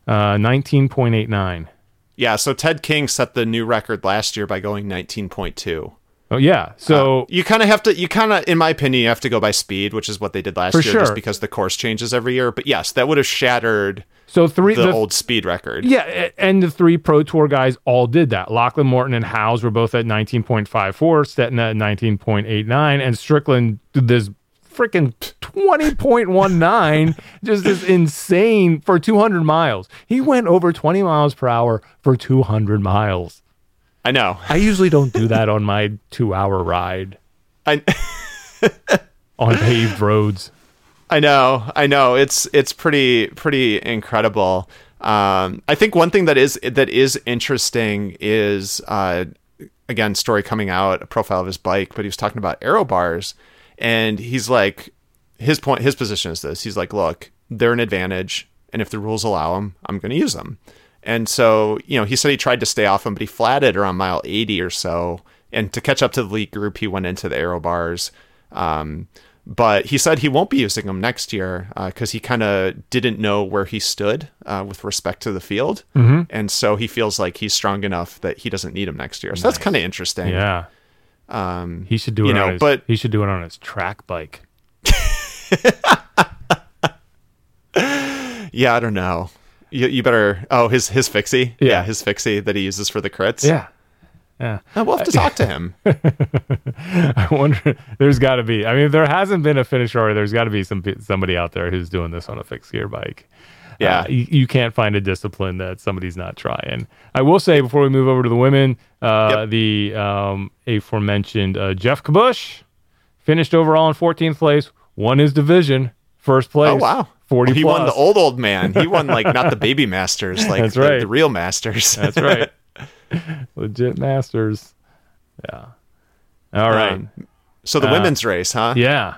uh, 19.89 Yeah, so Ted King set the new record last year by going 19.2. oh yeah so uh, You kind of have to, you kind of, in my opinion, you have to go by speed, which is what they did last year, just because the course changes every year. But yes, that would have shattered so three the, the- old speed record. Yeah, and the three Pro Tour guys all did that. Lachlan Morton and Howes were both at 19.54, Stetina at 19.89, and Strickland did this freaking 20.19, just this insane for 200 miles. He went over 20 miles per hour for 200 miles. I know. I usually don't do that on my two hour ride I, on paved roads. I know, I know. It's it's pretty pretty incredible. Um, I think one thing that is that is interesting is uh, again story coming out a profile of his bike, but he was talking about aero bars, and he's like his point his position is this. He's like, look, they're an advantage, and if the rules allow them, I'm going to use them. And so you know, he said he tried to stay off him, but he flatted around mile 80 or so, and to catch up to the lead group, he went into the aero bars. Um, but he said he won't be using them next year because he kind of didn't know where he stood uh, with respect to the field, mm-hmm. and so he feels like he's strong enough that he doesn't need them next year. So that's kind of interesting. Yeah. Um, He should do it know, his, but- he should do it on his track bike. yeah, I don't know. You, you better. Oh, his his fixie. Yeah. his fixie that he uses for the crits. Yeah. Yeah. Oh, we'll have to talk to him. I wonder. There's got to be. I mean, if there hasn't been a finisher already. There's got to be some somebody out there who's doing this on a fixed gear bike. Yeah. Uh, you, you can't find a discipline that somebody's not trying. I will say before we move over to the women, uh, Yep. the um, aforementioned uh, Geoff Kabush finished overall in 14th place, won his division, first place. Oh wow, 40 He won the old old man. He won like not the baby masters, like That's the, right. the real masters. That's right. Legit masters. Yeah. All right. Um, so the Uh, women's race, huh? yeah.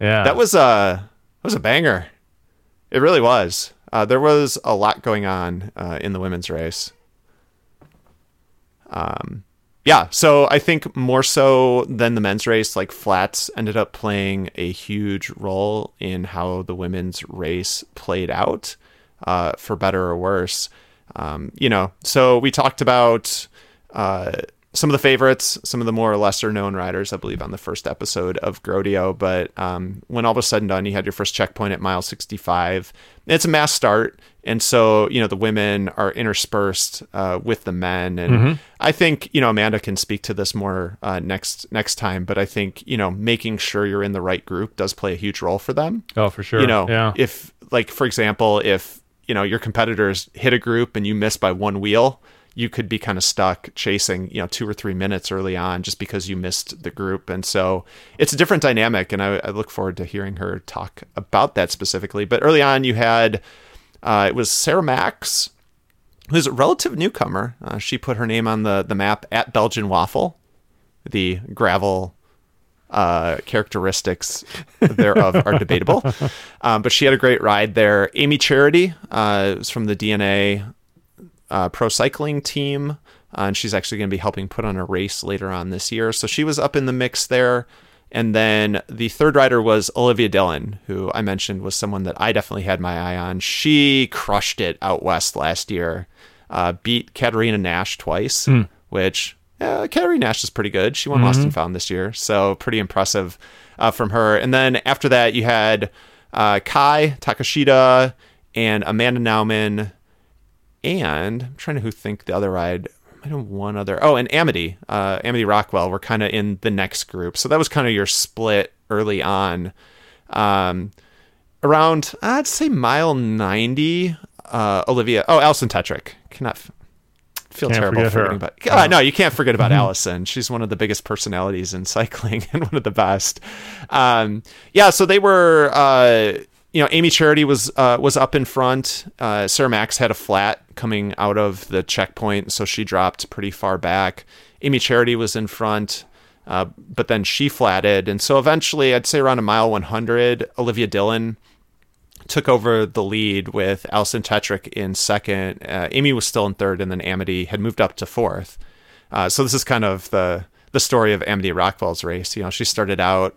Yeah. That was a that was a banger. It really was. Uh, there was a lot going on uh, in the women's race. Um, yeah, so I think more so than the men's race, like flats ended up playing a huge role in how the women's race played out, uh, for better or worse. Um, you know, so we talked about uh, some of the favorites, some of the more lesser known riders, I believe, on the first episode of GROADIO. But um, when all was said and done, you had your first checkpoint at mile 65. It's a mass start. And so, you know, the women are interspersed uh, with the men. And I think, you know, Amanda can speak to this more uh, next next time. But I think, you know, making sure you're in the right group does play a huge role for them oh, for sure. you know yeah. if like for example if you know your competitors hit a group and you miss by one wheel you could be kind of stuck chasing you know two or three minutes early on just because you missed the group and so it's a different dynamic and i, I look forward to hearing her talk about that specifically but early on you had uh, it was sarah max who's a relative newcomer uh, she put her name on the the map at belgian waffle the gravel uh, characteristics thereof are debatable. Um, but she had a great ride there. Amy Charity uh, is from the DNA uh, pro cycling team, uh, and she's actually going to be helping put on a race later on this year. So she was up in the mix there. And then the third rider was Olivia Dillon, who I mentioned was someone that I definitely had my eye on. She crushed it out west last year, uh, beat Katerina Nash twice, which uh, Katerina Nash is pretty good. She won Lost and Found this year, so pretty impressive uh, from her. And then after that, you had uh, Kae Takeshita and Amanda Nauman and I'm trying to who think the other ride. I know one other. Oh, and Amity, uh, Amity Rockwell were kind of in the next group. So that was kind of your split early on. Um, around, I'd say mile 90, uh, Olivia, oh, Alison Tetrick. Cannot f- feel Can't terrible forgetting about. Uh, no, you can't forget about Allison. She's one of the biggest personalities in cycling and one of the best. Um, yeah, so they were, uh, you know, Amy Charity was uh, was up in front. Uh, Sarah Max had a flat coming out of the checkpoint, so she dropped pretty far back. Amy Charity was in front, uh, but then she flatted, and so eventually, I'd say around a mile 100, Olivia Dillon took over the lead with Alison Tetrick in second. Uh, Amy was still in third, and then Amity had moved up to fourth. Uh, so this is kind of the the story of Amity Rockwell's race. You know, she started out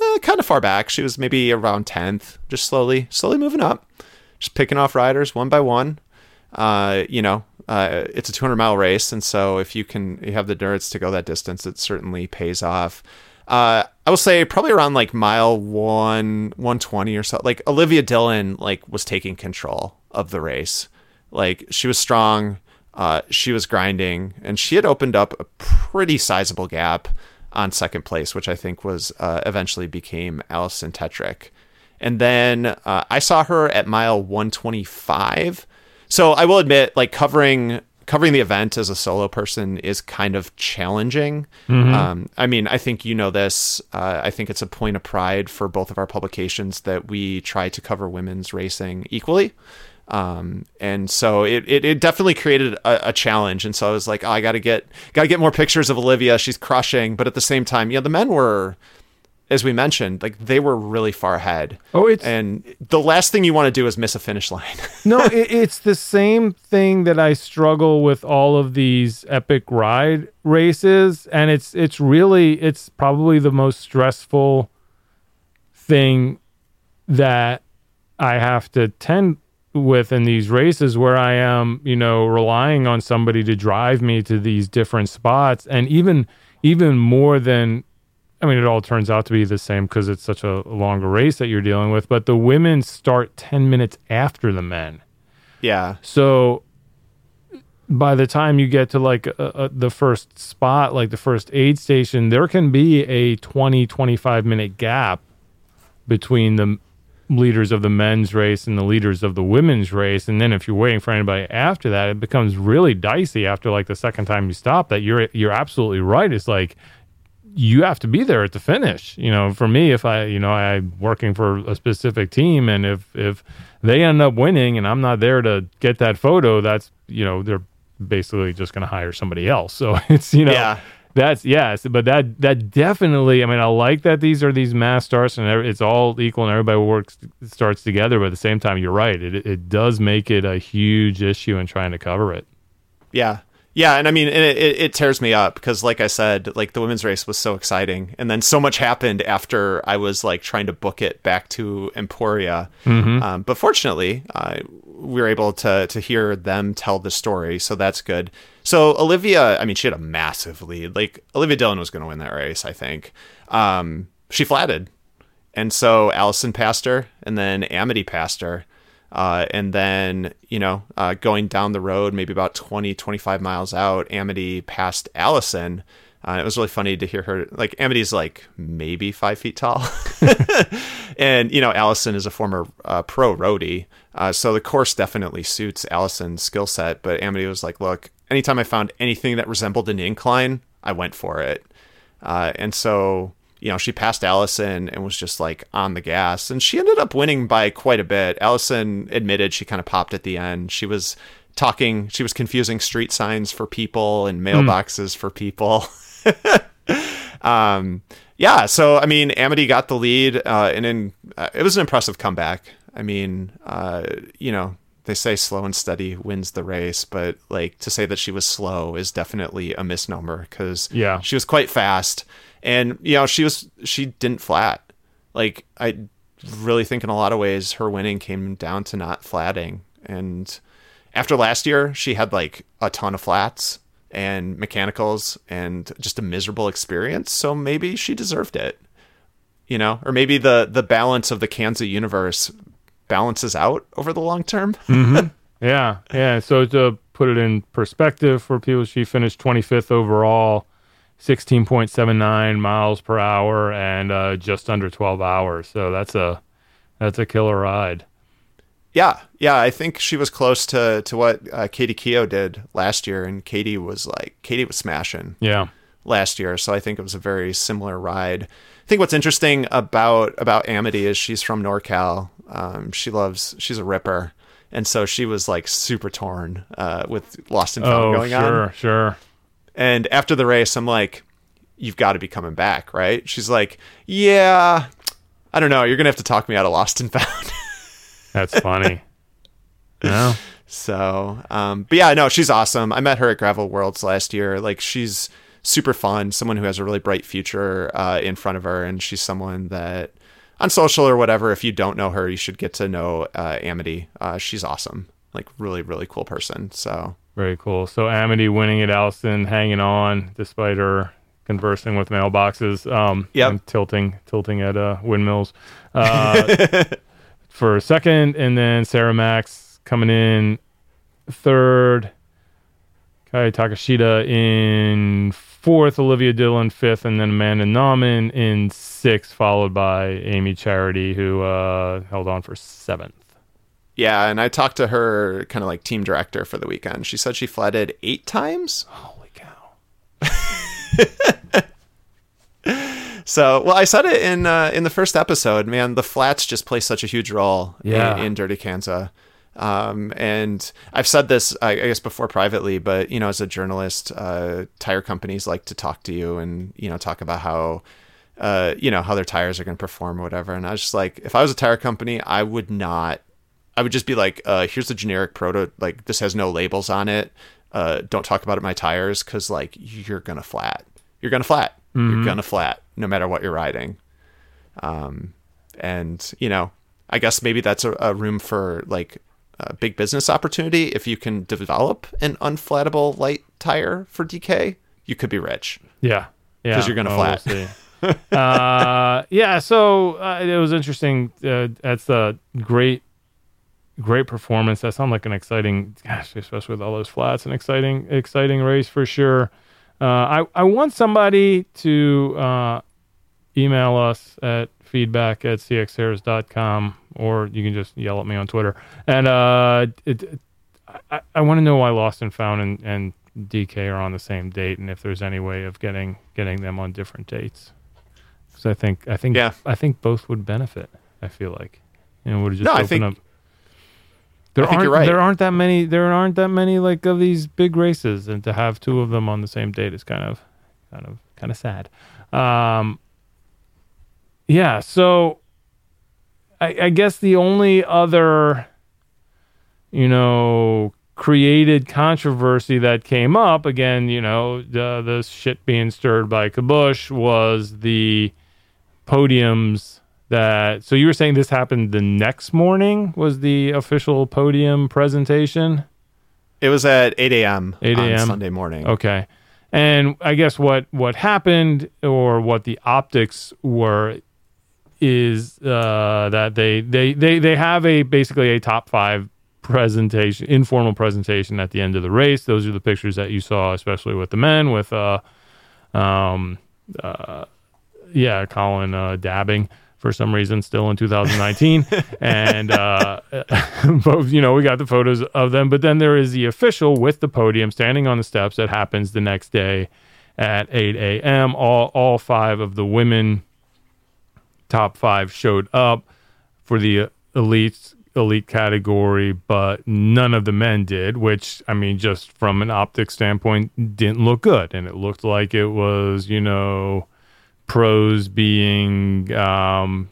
uh, kind of far back. She was maybe around tenth, just slowly, slowly moving up, just picking off riders one by one. Uh, you know, uh, it's a 200 mile race, and so if you can you have the endurance to go that distance, it certainly pays off. Uh, I will say probably around like mile one, 120 or so. Like Olivia Dillon, like was taking control of the race. Like she was strong, uh, she was grinding, and she had opened up a pretty sizable gap on second place, which I think was uh, eventually became Alison Tetrick. And then uh, I saw her at mile 125. So I will admit, like covering covering the event as a solo person is kind of challenging. Um, I mean, I think you know this. Uh, I think it's a point of pride for both of our publications that we try to cover women's racing equally. Um, and so it, it, it definitely created a, a challenge. And so I was like, oh, I got to get got to get more pictures of Olivia. She's crushing, but at the same time, yeah, the men were, as we mentioned, like they were really far ahead. Oh, it's And the last thing you want to do is miss a finish line. no, it, it's the same thing that I struggle with all of these epic ride races, and it's it's really it's probably the most stressful thing that I have to tend with in these races where I am, you know, relying on somebody to drive me to these different spots and even even more than I mean it all turns out to be the same cuz it's such a longer race that you're dealing with, but the women start 10 minutes after the men. yeah. So by the time you get to like uh, uh, the first spot, like the first aid station, there can be a 20, 25 minute gap between the leaders of the men's race and the leaders of the women's race. And then if you're waiting for anybody after that, it becomes really dicey after like the second time you stop that you're, you're absolutely right. It's like, you have to be there at the finish. You know, for me, if I, you know, I'm working for a specific team, and if if they end up winning, and I'm not there to get that photo, that's you know, they're basically just going to hire somebody else. So it's you know, Yeah. That's yes, but that that definitely. I mean, I like that these are these mass starts, and every- it's all equal, and everybody works starts together. But at the same time, you're right. It it does make it a huge issue in trying to cover it. Yeah. Yeah, and I mean, it, it, tears me up because, like I said, like the women's race was so exciting, and then so much happened after I was like trying to book it back to Emporia. Um, but fortunately, uh, we were able to to hear them tell the story, so that's good. So Olivia, I mean, she had a massive lead. Like Olivia Dillon was going to win that race, I think. Um, she flatted, and so Alison passed her, and then Amity passed her. Uh, and then, you know, uh, going down the road, maybe about 20, 25 miles out, Amity passed Alison. Uh, it was really funny to hear her. Like, Amity's like maybe five feet tall. and, you know, Alison is a former uh, pro roadie. Uh, so the course definitely suits Alison's skill set. But Amity was like, look, anytime I found anything that resembled an incline, I went for it. Uh, and so, you know, she passed Alison and was just like on the gas. And she ended up winning by quite a bit. Alison admitted she kind of popped at the end. She was talking, she was confusing street signs for people and mailboxes for people. um, yeah. So, I mean, Amity got the lead uh, and then uh, it was an impressive comeback. I mean, uh, you know, they say slow and steady wins the race, but like to say that she was slow is definitely a misnomer because Yeah. she was quite fast, and you know she was she didn't flat. Like I really think in a lot of ways her winning came down to not flatting, and after last year she had like a ton of flats and mechanicals and just a miserable experience. So maybe she deserved it, you know, or maybe the the balance of the Kansas universe balances out over the long term. Yeah, yeah. So to put it in perspective for people, she finished 25th overall, 16.79 miles per hour, and uh, just under 12 hours. So that's a that's a killer ride. Yeah, yeah. I think she was close to to what uh, Kaitie Keough did last year, and Kaitie was like Katie was smashing. Yeah. Last year, so I think it was a very similar ride. I think what's interesting about about Amity is she's from NorCal. Um, she loves she's a ripper, and so she was like super torn uh, with Lost and Found Oh, going sure, on. Sure, sure. And after the race, I'm like, "You've got to be coming back, right?" She's like, "Yeah, I don't know. You're gonna have to talk me out of Lost and Found." That's funny. yeah. So, um, but yeah, no, she's awesome. I met her at Gravel Worlds last year. Like, she's super fun, someone who has a really bright future uh, in front of her, and she's someone that on social or whatever, if you don't know her, you should get to know uh, Amity. Uh, she's awesome, like really, really cool person. So, Very cool. So Amity winning at Alison, hanging on despite her conversing with mailboxes, um, Yep. and tilting, tilting at uh, windmills uh, for second, and then Sarah Max coming in third, Kae Takeshita in fourth, Olivia Dillon fifth, and then Amanda Nauman in sixth, followed by Amy Charity, who uh, held on for seventh. yeah, and I talked to her kind of like team director for the weekend. She said she flatted eight times. Holy cow! So, well, I said it in uh, in the first episode. Man, the flats just play such a huge role Yeah. in, in Dirty Kanza. Um, and I've said this, I, I guess, before privately, but you know, as a journalist, uh, tire companies like to talk to you and you know talk about how. Uh, you know how their tires are going to perform or whatever, and I was just like, if I was a tire company, I would not. I would just be like, uh, here's the generic proto, like this has no labels on it. Uh, don't talk about it my tires because like you're gonna flat. You're gonna flat. You're gonna flat no matter what you're riding. Um, and you know, I guess maybe that's a, a room for like a big business opportunity. If you can develop an unflattable light tire for DK, you could be rich. Yeah, yeah, because you're gonna Oh, flat. We'll uh, yeah. So uh, it was interesting. Uh, that's a great, great performance. That sounded like an exciting, gosh, especially with all those flats, an exciting, exciting race for sure. Uh, I I want somebody to uh, email us at feedback at cxairs.com or you can just yell at me on Twitter. And uh, it, I, I want to know why Lost and Found and, and DK are on the same date, and if there's any way of getting getting them on different dates. Because I think I think Yeah. I think both would benefit. I feel like you know would just No, I open think- up. There I aren't you're right. there aren't that many there aren't that many like of these big races, and to have two of them on the same date is kind of kind of kind of sad. Um, yeah, so I, I guess the only other, you know, created controversy that came up again, you know, the the shit being stirred by Kabush was the podiums that. So you were saying this happened the next morning was the official podium presentation. It was at 8 a.m. 8 a.m.. Sunday morning. Okay. And I guess what what happened or what the optics were is uh, that they, they they they have a basically a top five presentation, informal presentation at the end of the race. Those are the pictures that you saw, especially with the men, with uh, um, uh, yeah, Colin uh, dabbing for some reason still in 2019 and uh both you know we got the photos of them. But then there is the official with the podium standing on the steps that happens the next day at 8 a.m all all five of the women top five showed up for the elite elite category but none of the men did which i mean just from an optic standpoint didn't look good. And it looked like it was you know pros being um,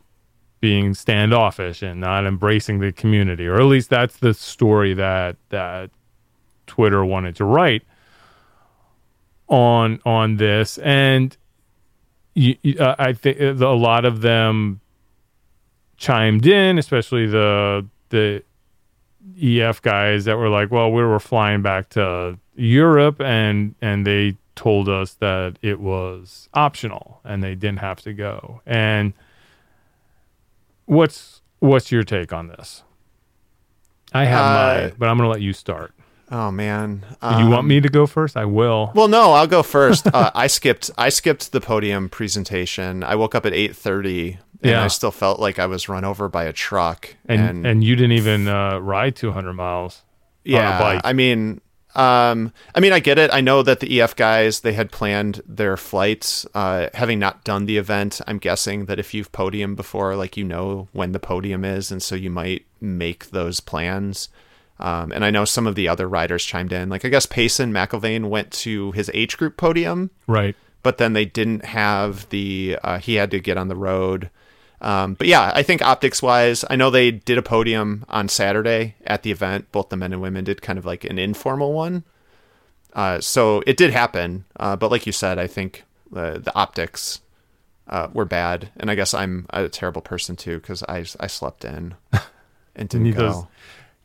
being standoffish and not embracing the community, or at least that's the story that that Twitter wanted to write on on this. And you, uh, I think a lot of them chimed in, especially the the EF guys that were like, "Well, we were flying back to Europe, and and they told us that it was optional and they didn't have to go." And what's what's your take on this? I have Uh, mine, but I'm gonna let you start. Oh man. you want me to go first? I will. Well, no, I'll go first. uh, I skipped. I skipped the podium presentation. I woke up at eight thirty, and Yeah. I still felt like I was run over by a truck. and and, you didn't even uh, ride 200 miles. yeah, bike. I mean, um, I mean, I get it. I know that the EF guys they had planned their flights. Uh, having not done the event, I'm guessing that if you've podium before, like you know when the podium is, and so you might make those plans. Um, and I know some of the other riders chimed in. Like I guess Payson McElvain went to his age group podium Right. but then they didn't have the uh, he had to get on the road um, but yeah i think optics wise i know they did a podium on saturday at the event both the men and women did kind of like an informal one uh, so it did happen uh, but like you said i think uh, the optics uh, were bad and i guess i'm a terrible person too because I, I slept in and didn't go does-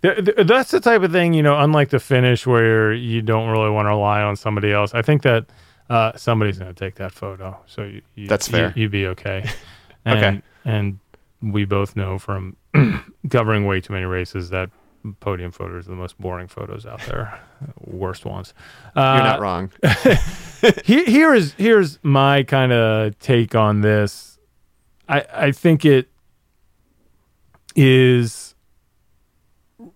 Th- th- That's the type of thing, you know, unlike the finish where you don't really want to rely on somebody else. I think that uh, somebody's going to take that photo. So you, you, That's fair. You, would be okay. And, Okay. And we both know from covering way too many races that podium photos are the most boring photos out there, worst ones. Uh, you're not wrong here, here is here's my kind of take on this. I I think it is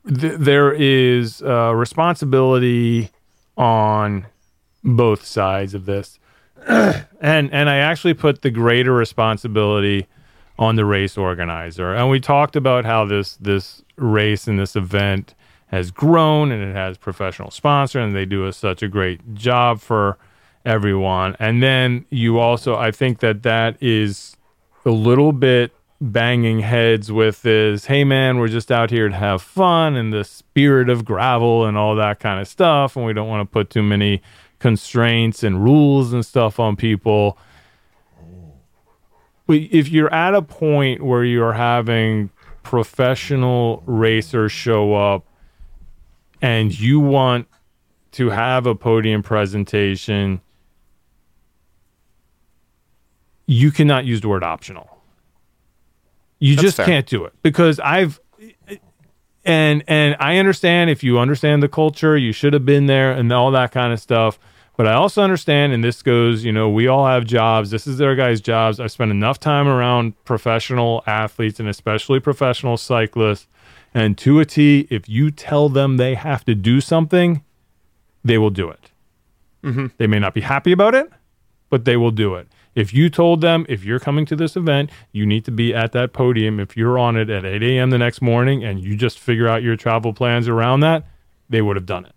th- there is uh, responsibility on both sides of this, and and I actually put the greater responsibility on the race organizer. And we talked about how this this race and this event has grown and it has professional sponsor and they do a, such a great job for everyone. And then you also I think that that is a little bit banging heads with this hey man we're just out here to have fun and the spirit of gravel and all that kind of stuff and we don't want to put too many constraints and rules and stuff on people if you're at a point where you're having professional racers show up and you want to have a podium presentation you cannot use the word optional you That's just fair. can't do it because i've and and i understand if you understand the culture you should have been there and all that kind of stuff but i also understand and this goes you know we all have jobs this is their guys jobs i've spent enough time around professional athletes and especially professional cyclists and to a t if you tell them they have to do something they will do it mm-hmm. they may not be happy about it but they will do it. If you told them, if you're coming to this event, you need to be at that podium, if you're on it at 8 a.m. the next morning and you just figure out your travel plans around that, they would have done it.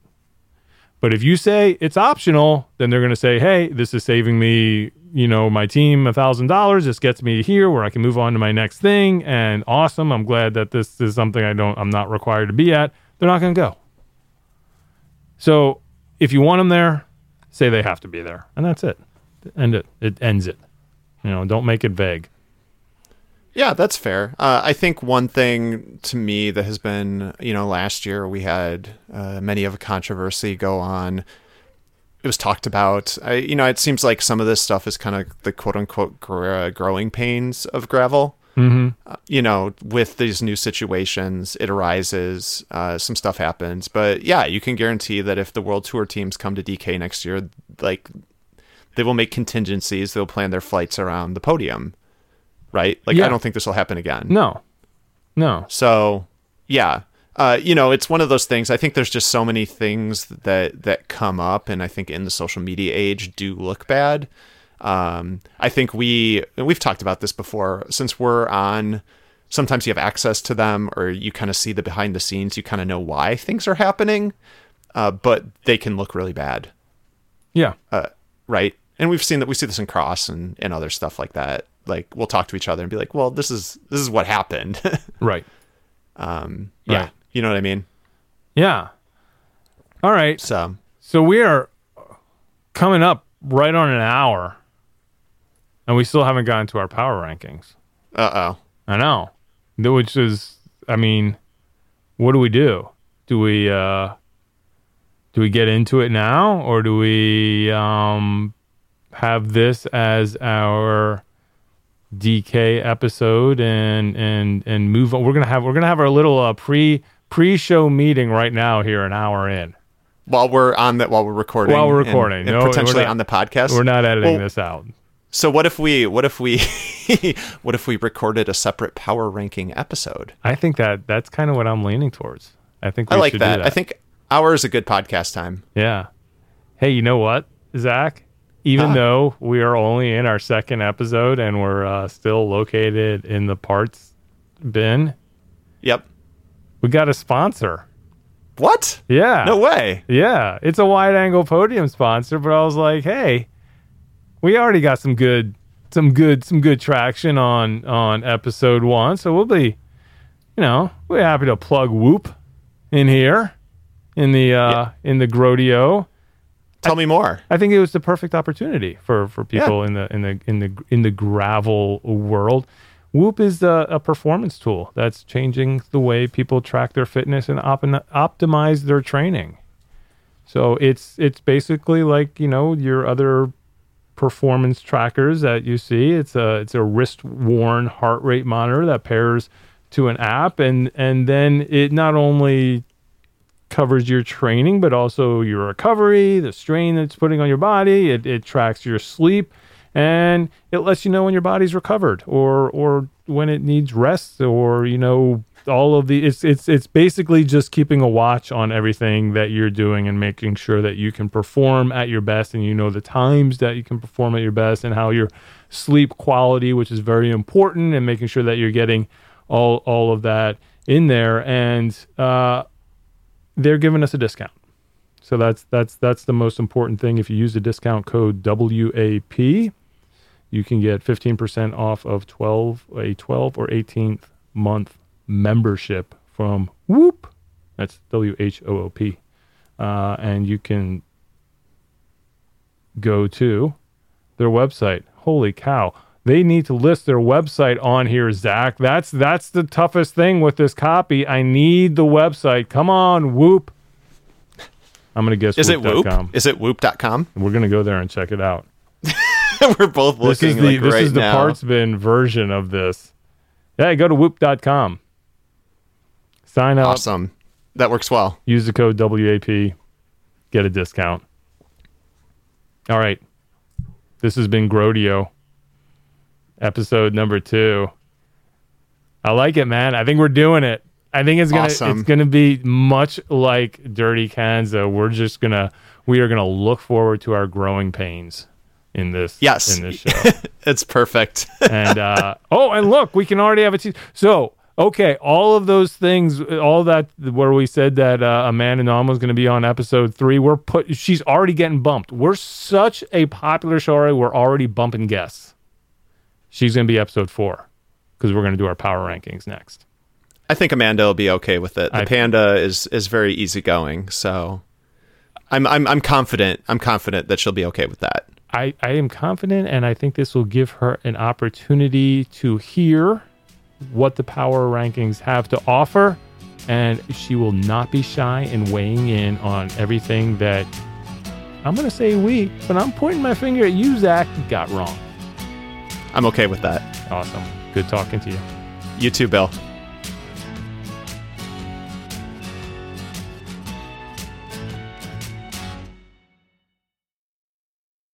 But if you say it's optional, then they're going to say, hey, this is saving me, you know, my team a $1,000. This gets me here where I can move on to my next thing. And awesome. I'm glad that this is something I don't, I'm not required to be at. They're not going to go. So if you want them there, say they have to be there. And that's it end it. It ends it. You know, don't make it vague. Yeah, that's fair. Uh, I think one thing to me that has been, you know, last year we had uh, many of a controversy go on. It was talked about. I, you know, it seems like some of this stuff is kind of the quote unquote gr- growing pains of gravel. Mm-hmm. Uh, you know, with these new situations, it arises, uh, some stuff happens. But yeah, you can guarantee that if the World Tour teams come to DK next year, like they will make contingencies. They'll plan their flights around the podium, right? Like Yeah. I don't think this will happen again. No, no. So, yeah, uh, you know, it's one of those things. I think there's just so many things that that come up, and I think in the social media age do look bad. Um, I think we and we've talked about this before. Since we're on, sometimes you have access to them, or you kind of see the behind the scenes. You kind of know why things are happening, uh, but they can look really bad Yeah, uh, right? And we've seen that we see this in cross and, and other stuff like that. Like we'll talk to each other and be like, "Well, this is this is what happened." right. um, yeah, Right. you know what I mean. Yeah. All right. So So we are coming up right on an hour, and we still haven't gotten to our power rankings. uh oh, I know, which is, I mean, what do we do? Do we uh, do we get into it now, or do we um, have this as our DK episode and and and move on? We're gonna have we're gonna have our little uh, pre pre-show meeting right now here, an hour in. while we're on that while we're recording While we're recording. and, No, potentially not- on the podcast We're not editing Well, this out. so what if we what if we what if we recorded a separate power ranking episode I think that that's kind of what I'm leaning towards. I think we i like that. that. i think hour is a good podcast time Yeah. Hey, you know what, Zach? Even Huh? though we are only in our second episode and we're uh, still located in the parts bin, yep we got a sponsor. what Yeah. no way Yeah. It's a wide angle podium sponsor, but I was like, hey, we already got some good some good some good traction on on episode one. So we'll be, you know, we're happy to plug Whoop in here in the uh Yeah. in the GROADIO. Tell me more I think it was the perfect opportunity for for people in the in the in the in the gravel world. Whoop is a, a performance tool that's changing the way people track their fitness and op- optimize their training. So it's it's basically like you know your other performance trackers that you see. It's a it's a wrist worn heart rate monitor that pairs to an app, and and then it not only covers your training, but also your recovery, the strain that's putting on your body. It, it tracks your sleep, and it lets you know when your body's recovered or or when it needs rest, or you know all of the. It's it's it's basically just keeping a watch on everything that you're doing and making sure that you can perform at your best, and you know the times that you can perform at your best, and how your sleep quality, which is very important, and making sure that you're getting all all of that in there and uh they're giving us a discount. So that's that's that's the most important thing. If you use the discount code WAP, you can get 15% off of 12 a 12 or 18th month membership from Whoop. That's W H O O P. Uh, and you can go to their website. Holy cow. They need to list their website on here, Zach. That's that's the toughest thing with this copy. I need the website. Come on, Whoop. I'm gonna guess is it whoop whoop.com. is it whoop.com We're gonna go there and check it out. we're both This looking is the like this right is the now parts bin version of this. Yeah, go to whoop.com. Sign up, awesome that works well use the code WAP, get a discount. All right. This has been GROADIO, episode number two. I like it, man. I think we're doing it. I think it's gonna Awesome. it's gonna be much like Dirty Kanza. We're just gonna we are gonna look forward to our growing pains in this yes in this show. it's perfect and uh, oh, and look, we can already have a team. So okay, all of those things, all that where we said that uh, Amanda Nauman was going to be on episode three, we're put. She's already getting bumped. We're such a popular show. We're already bumping guests. She's going to be episode four because we're going to do our power rankings next. I think Amanda will be okay with it. The I- panda is is very easygoing, so I'm I'm I'm confident. I'm confident that she'll be okay with that. I, I am confident, and I think this will give her an opportunity to hear what the power rankings have to offer. And she will not be shy in weighing in on everything that I'm going to say we, but I'm pointing my finger at you, Zach, got wrong. I'm okay with that. Awesome. Good talking to you. You too, Bill.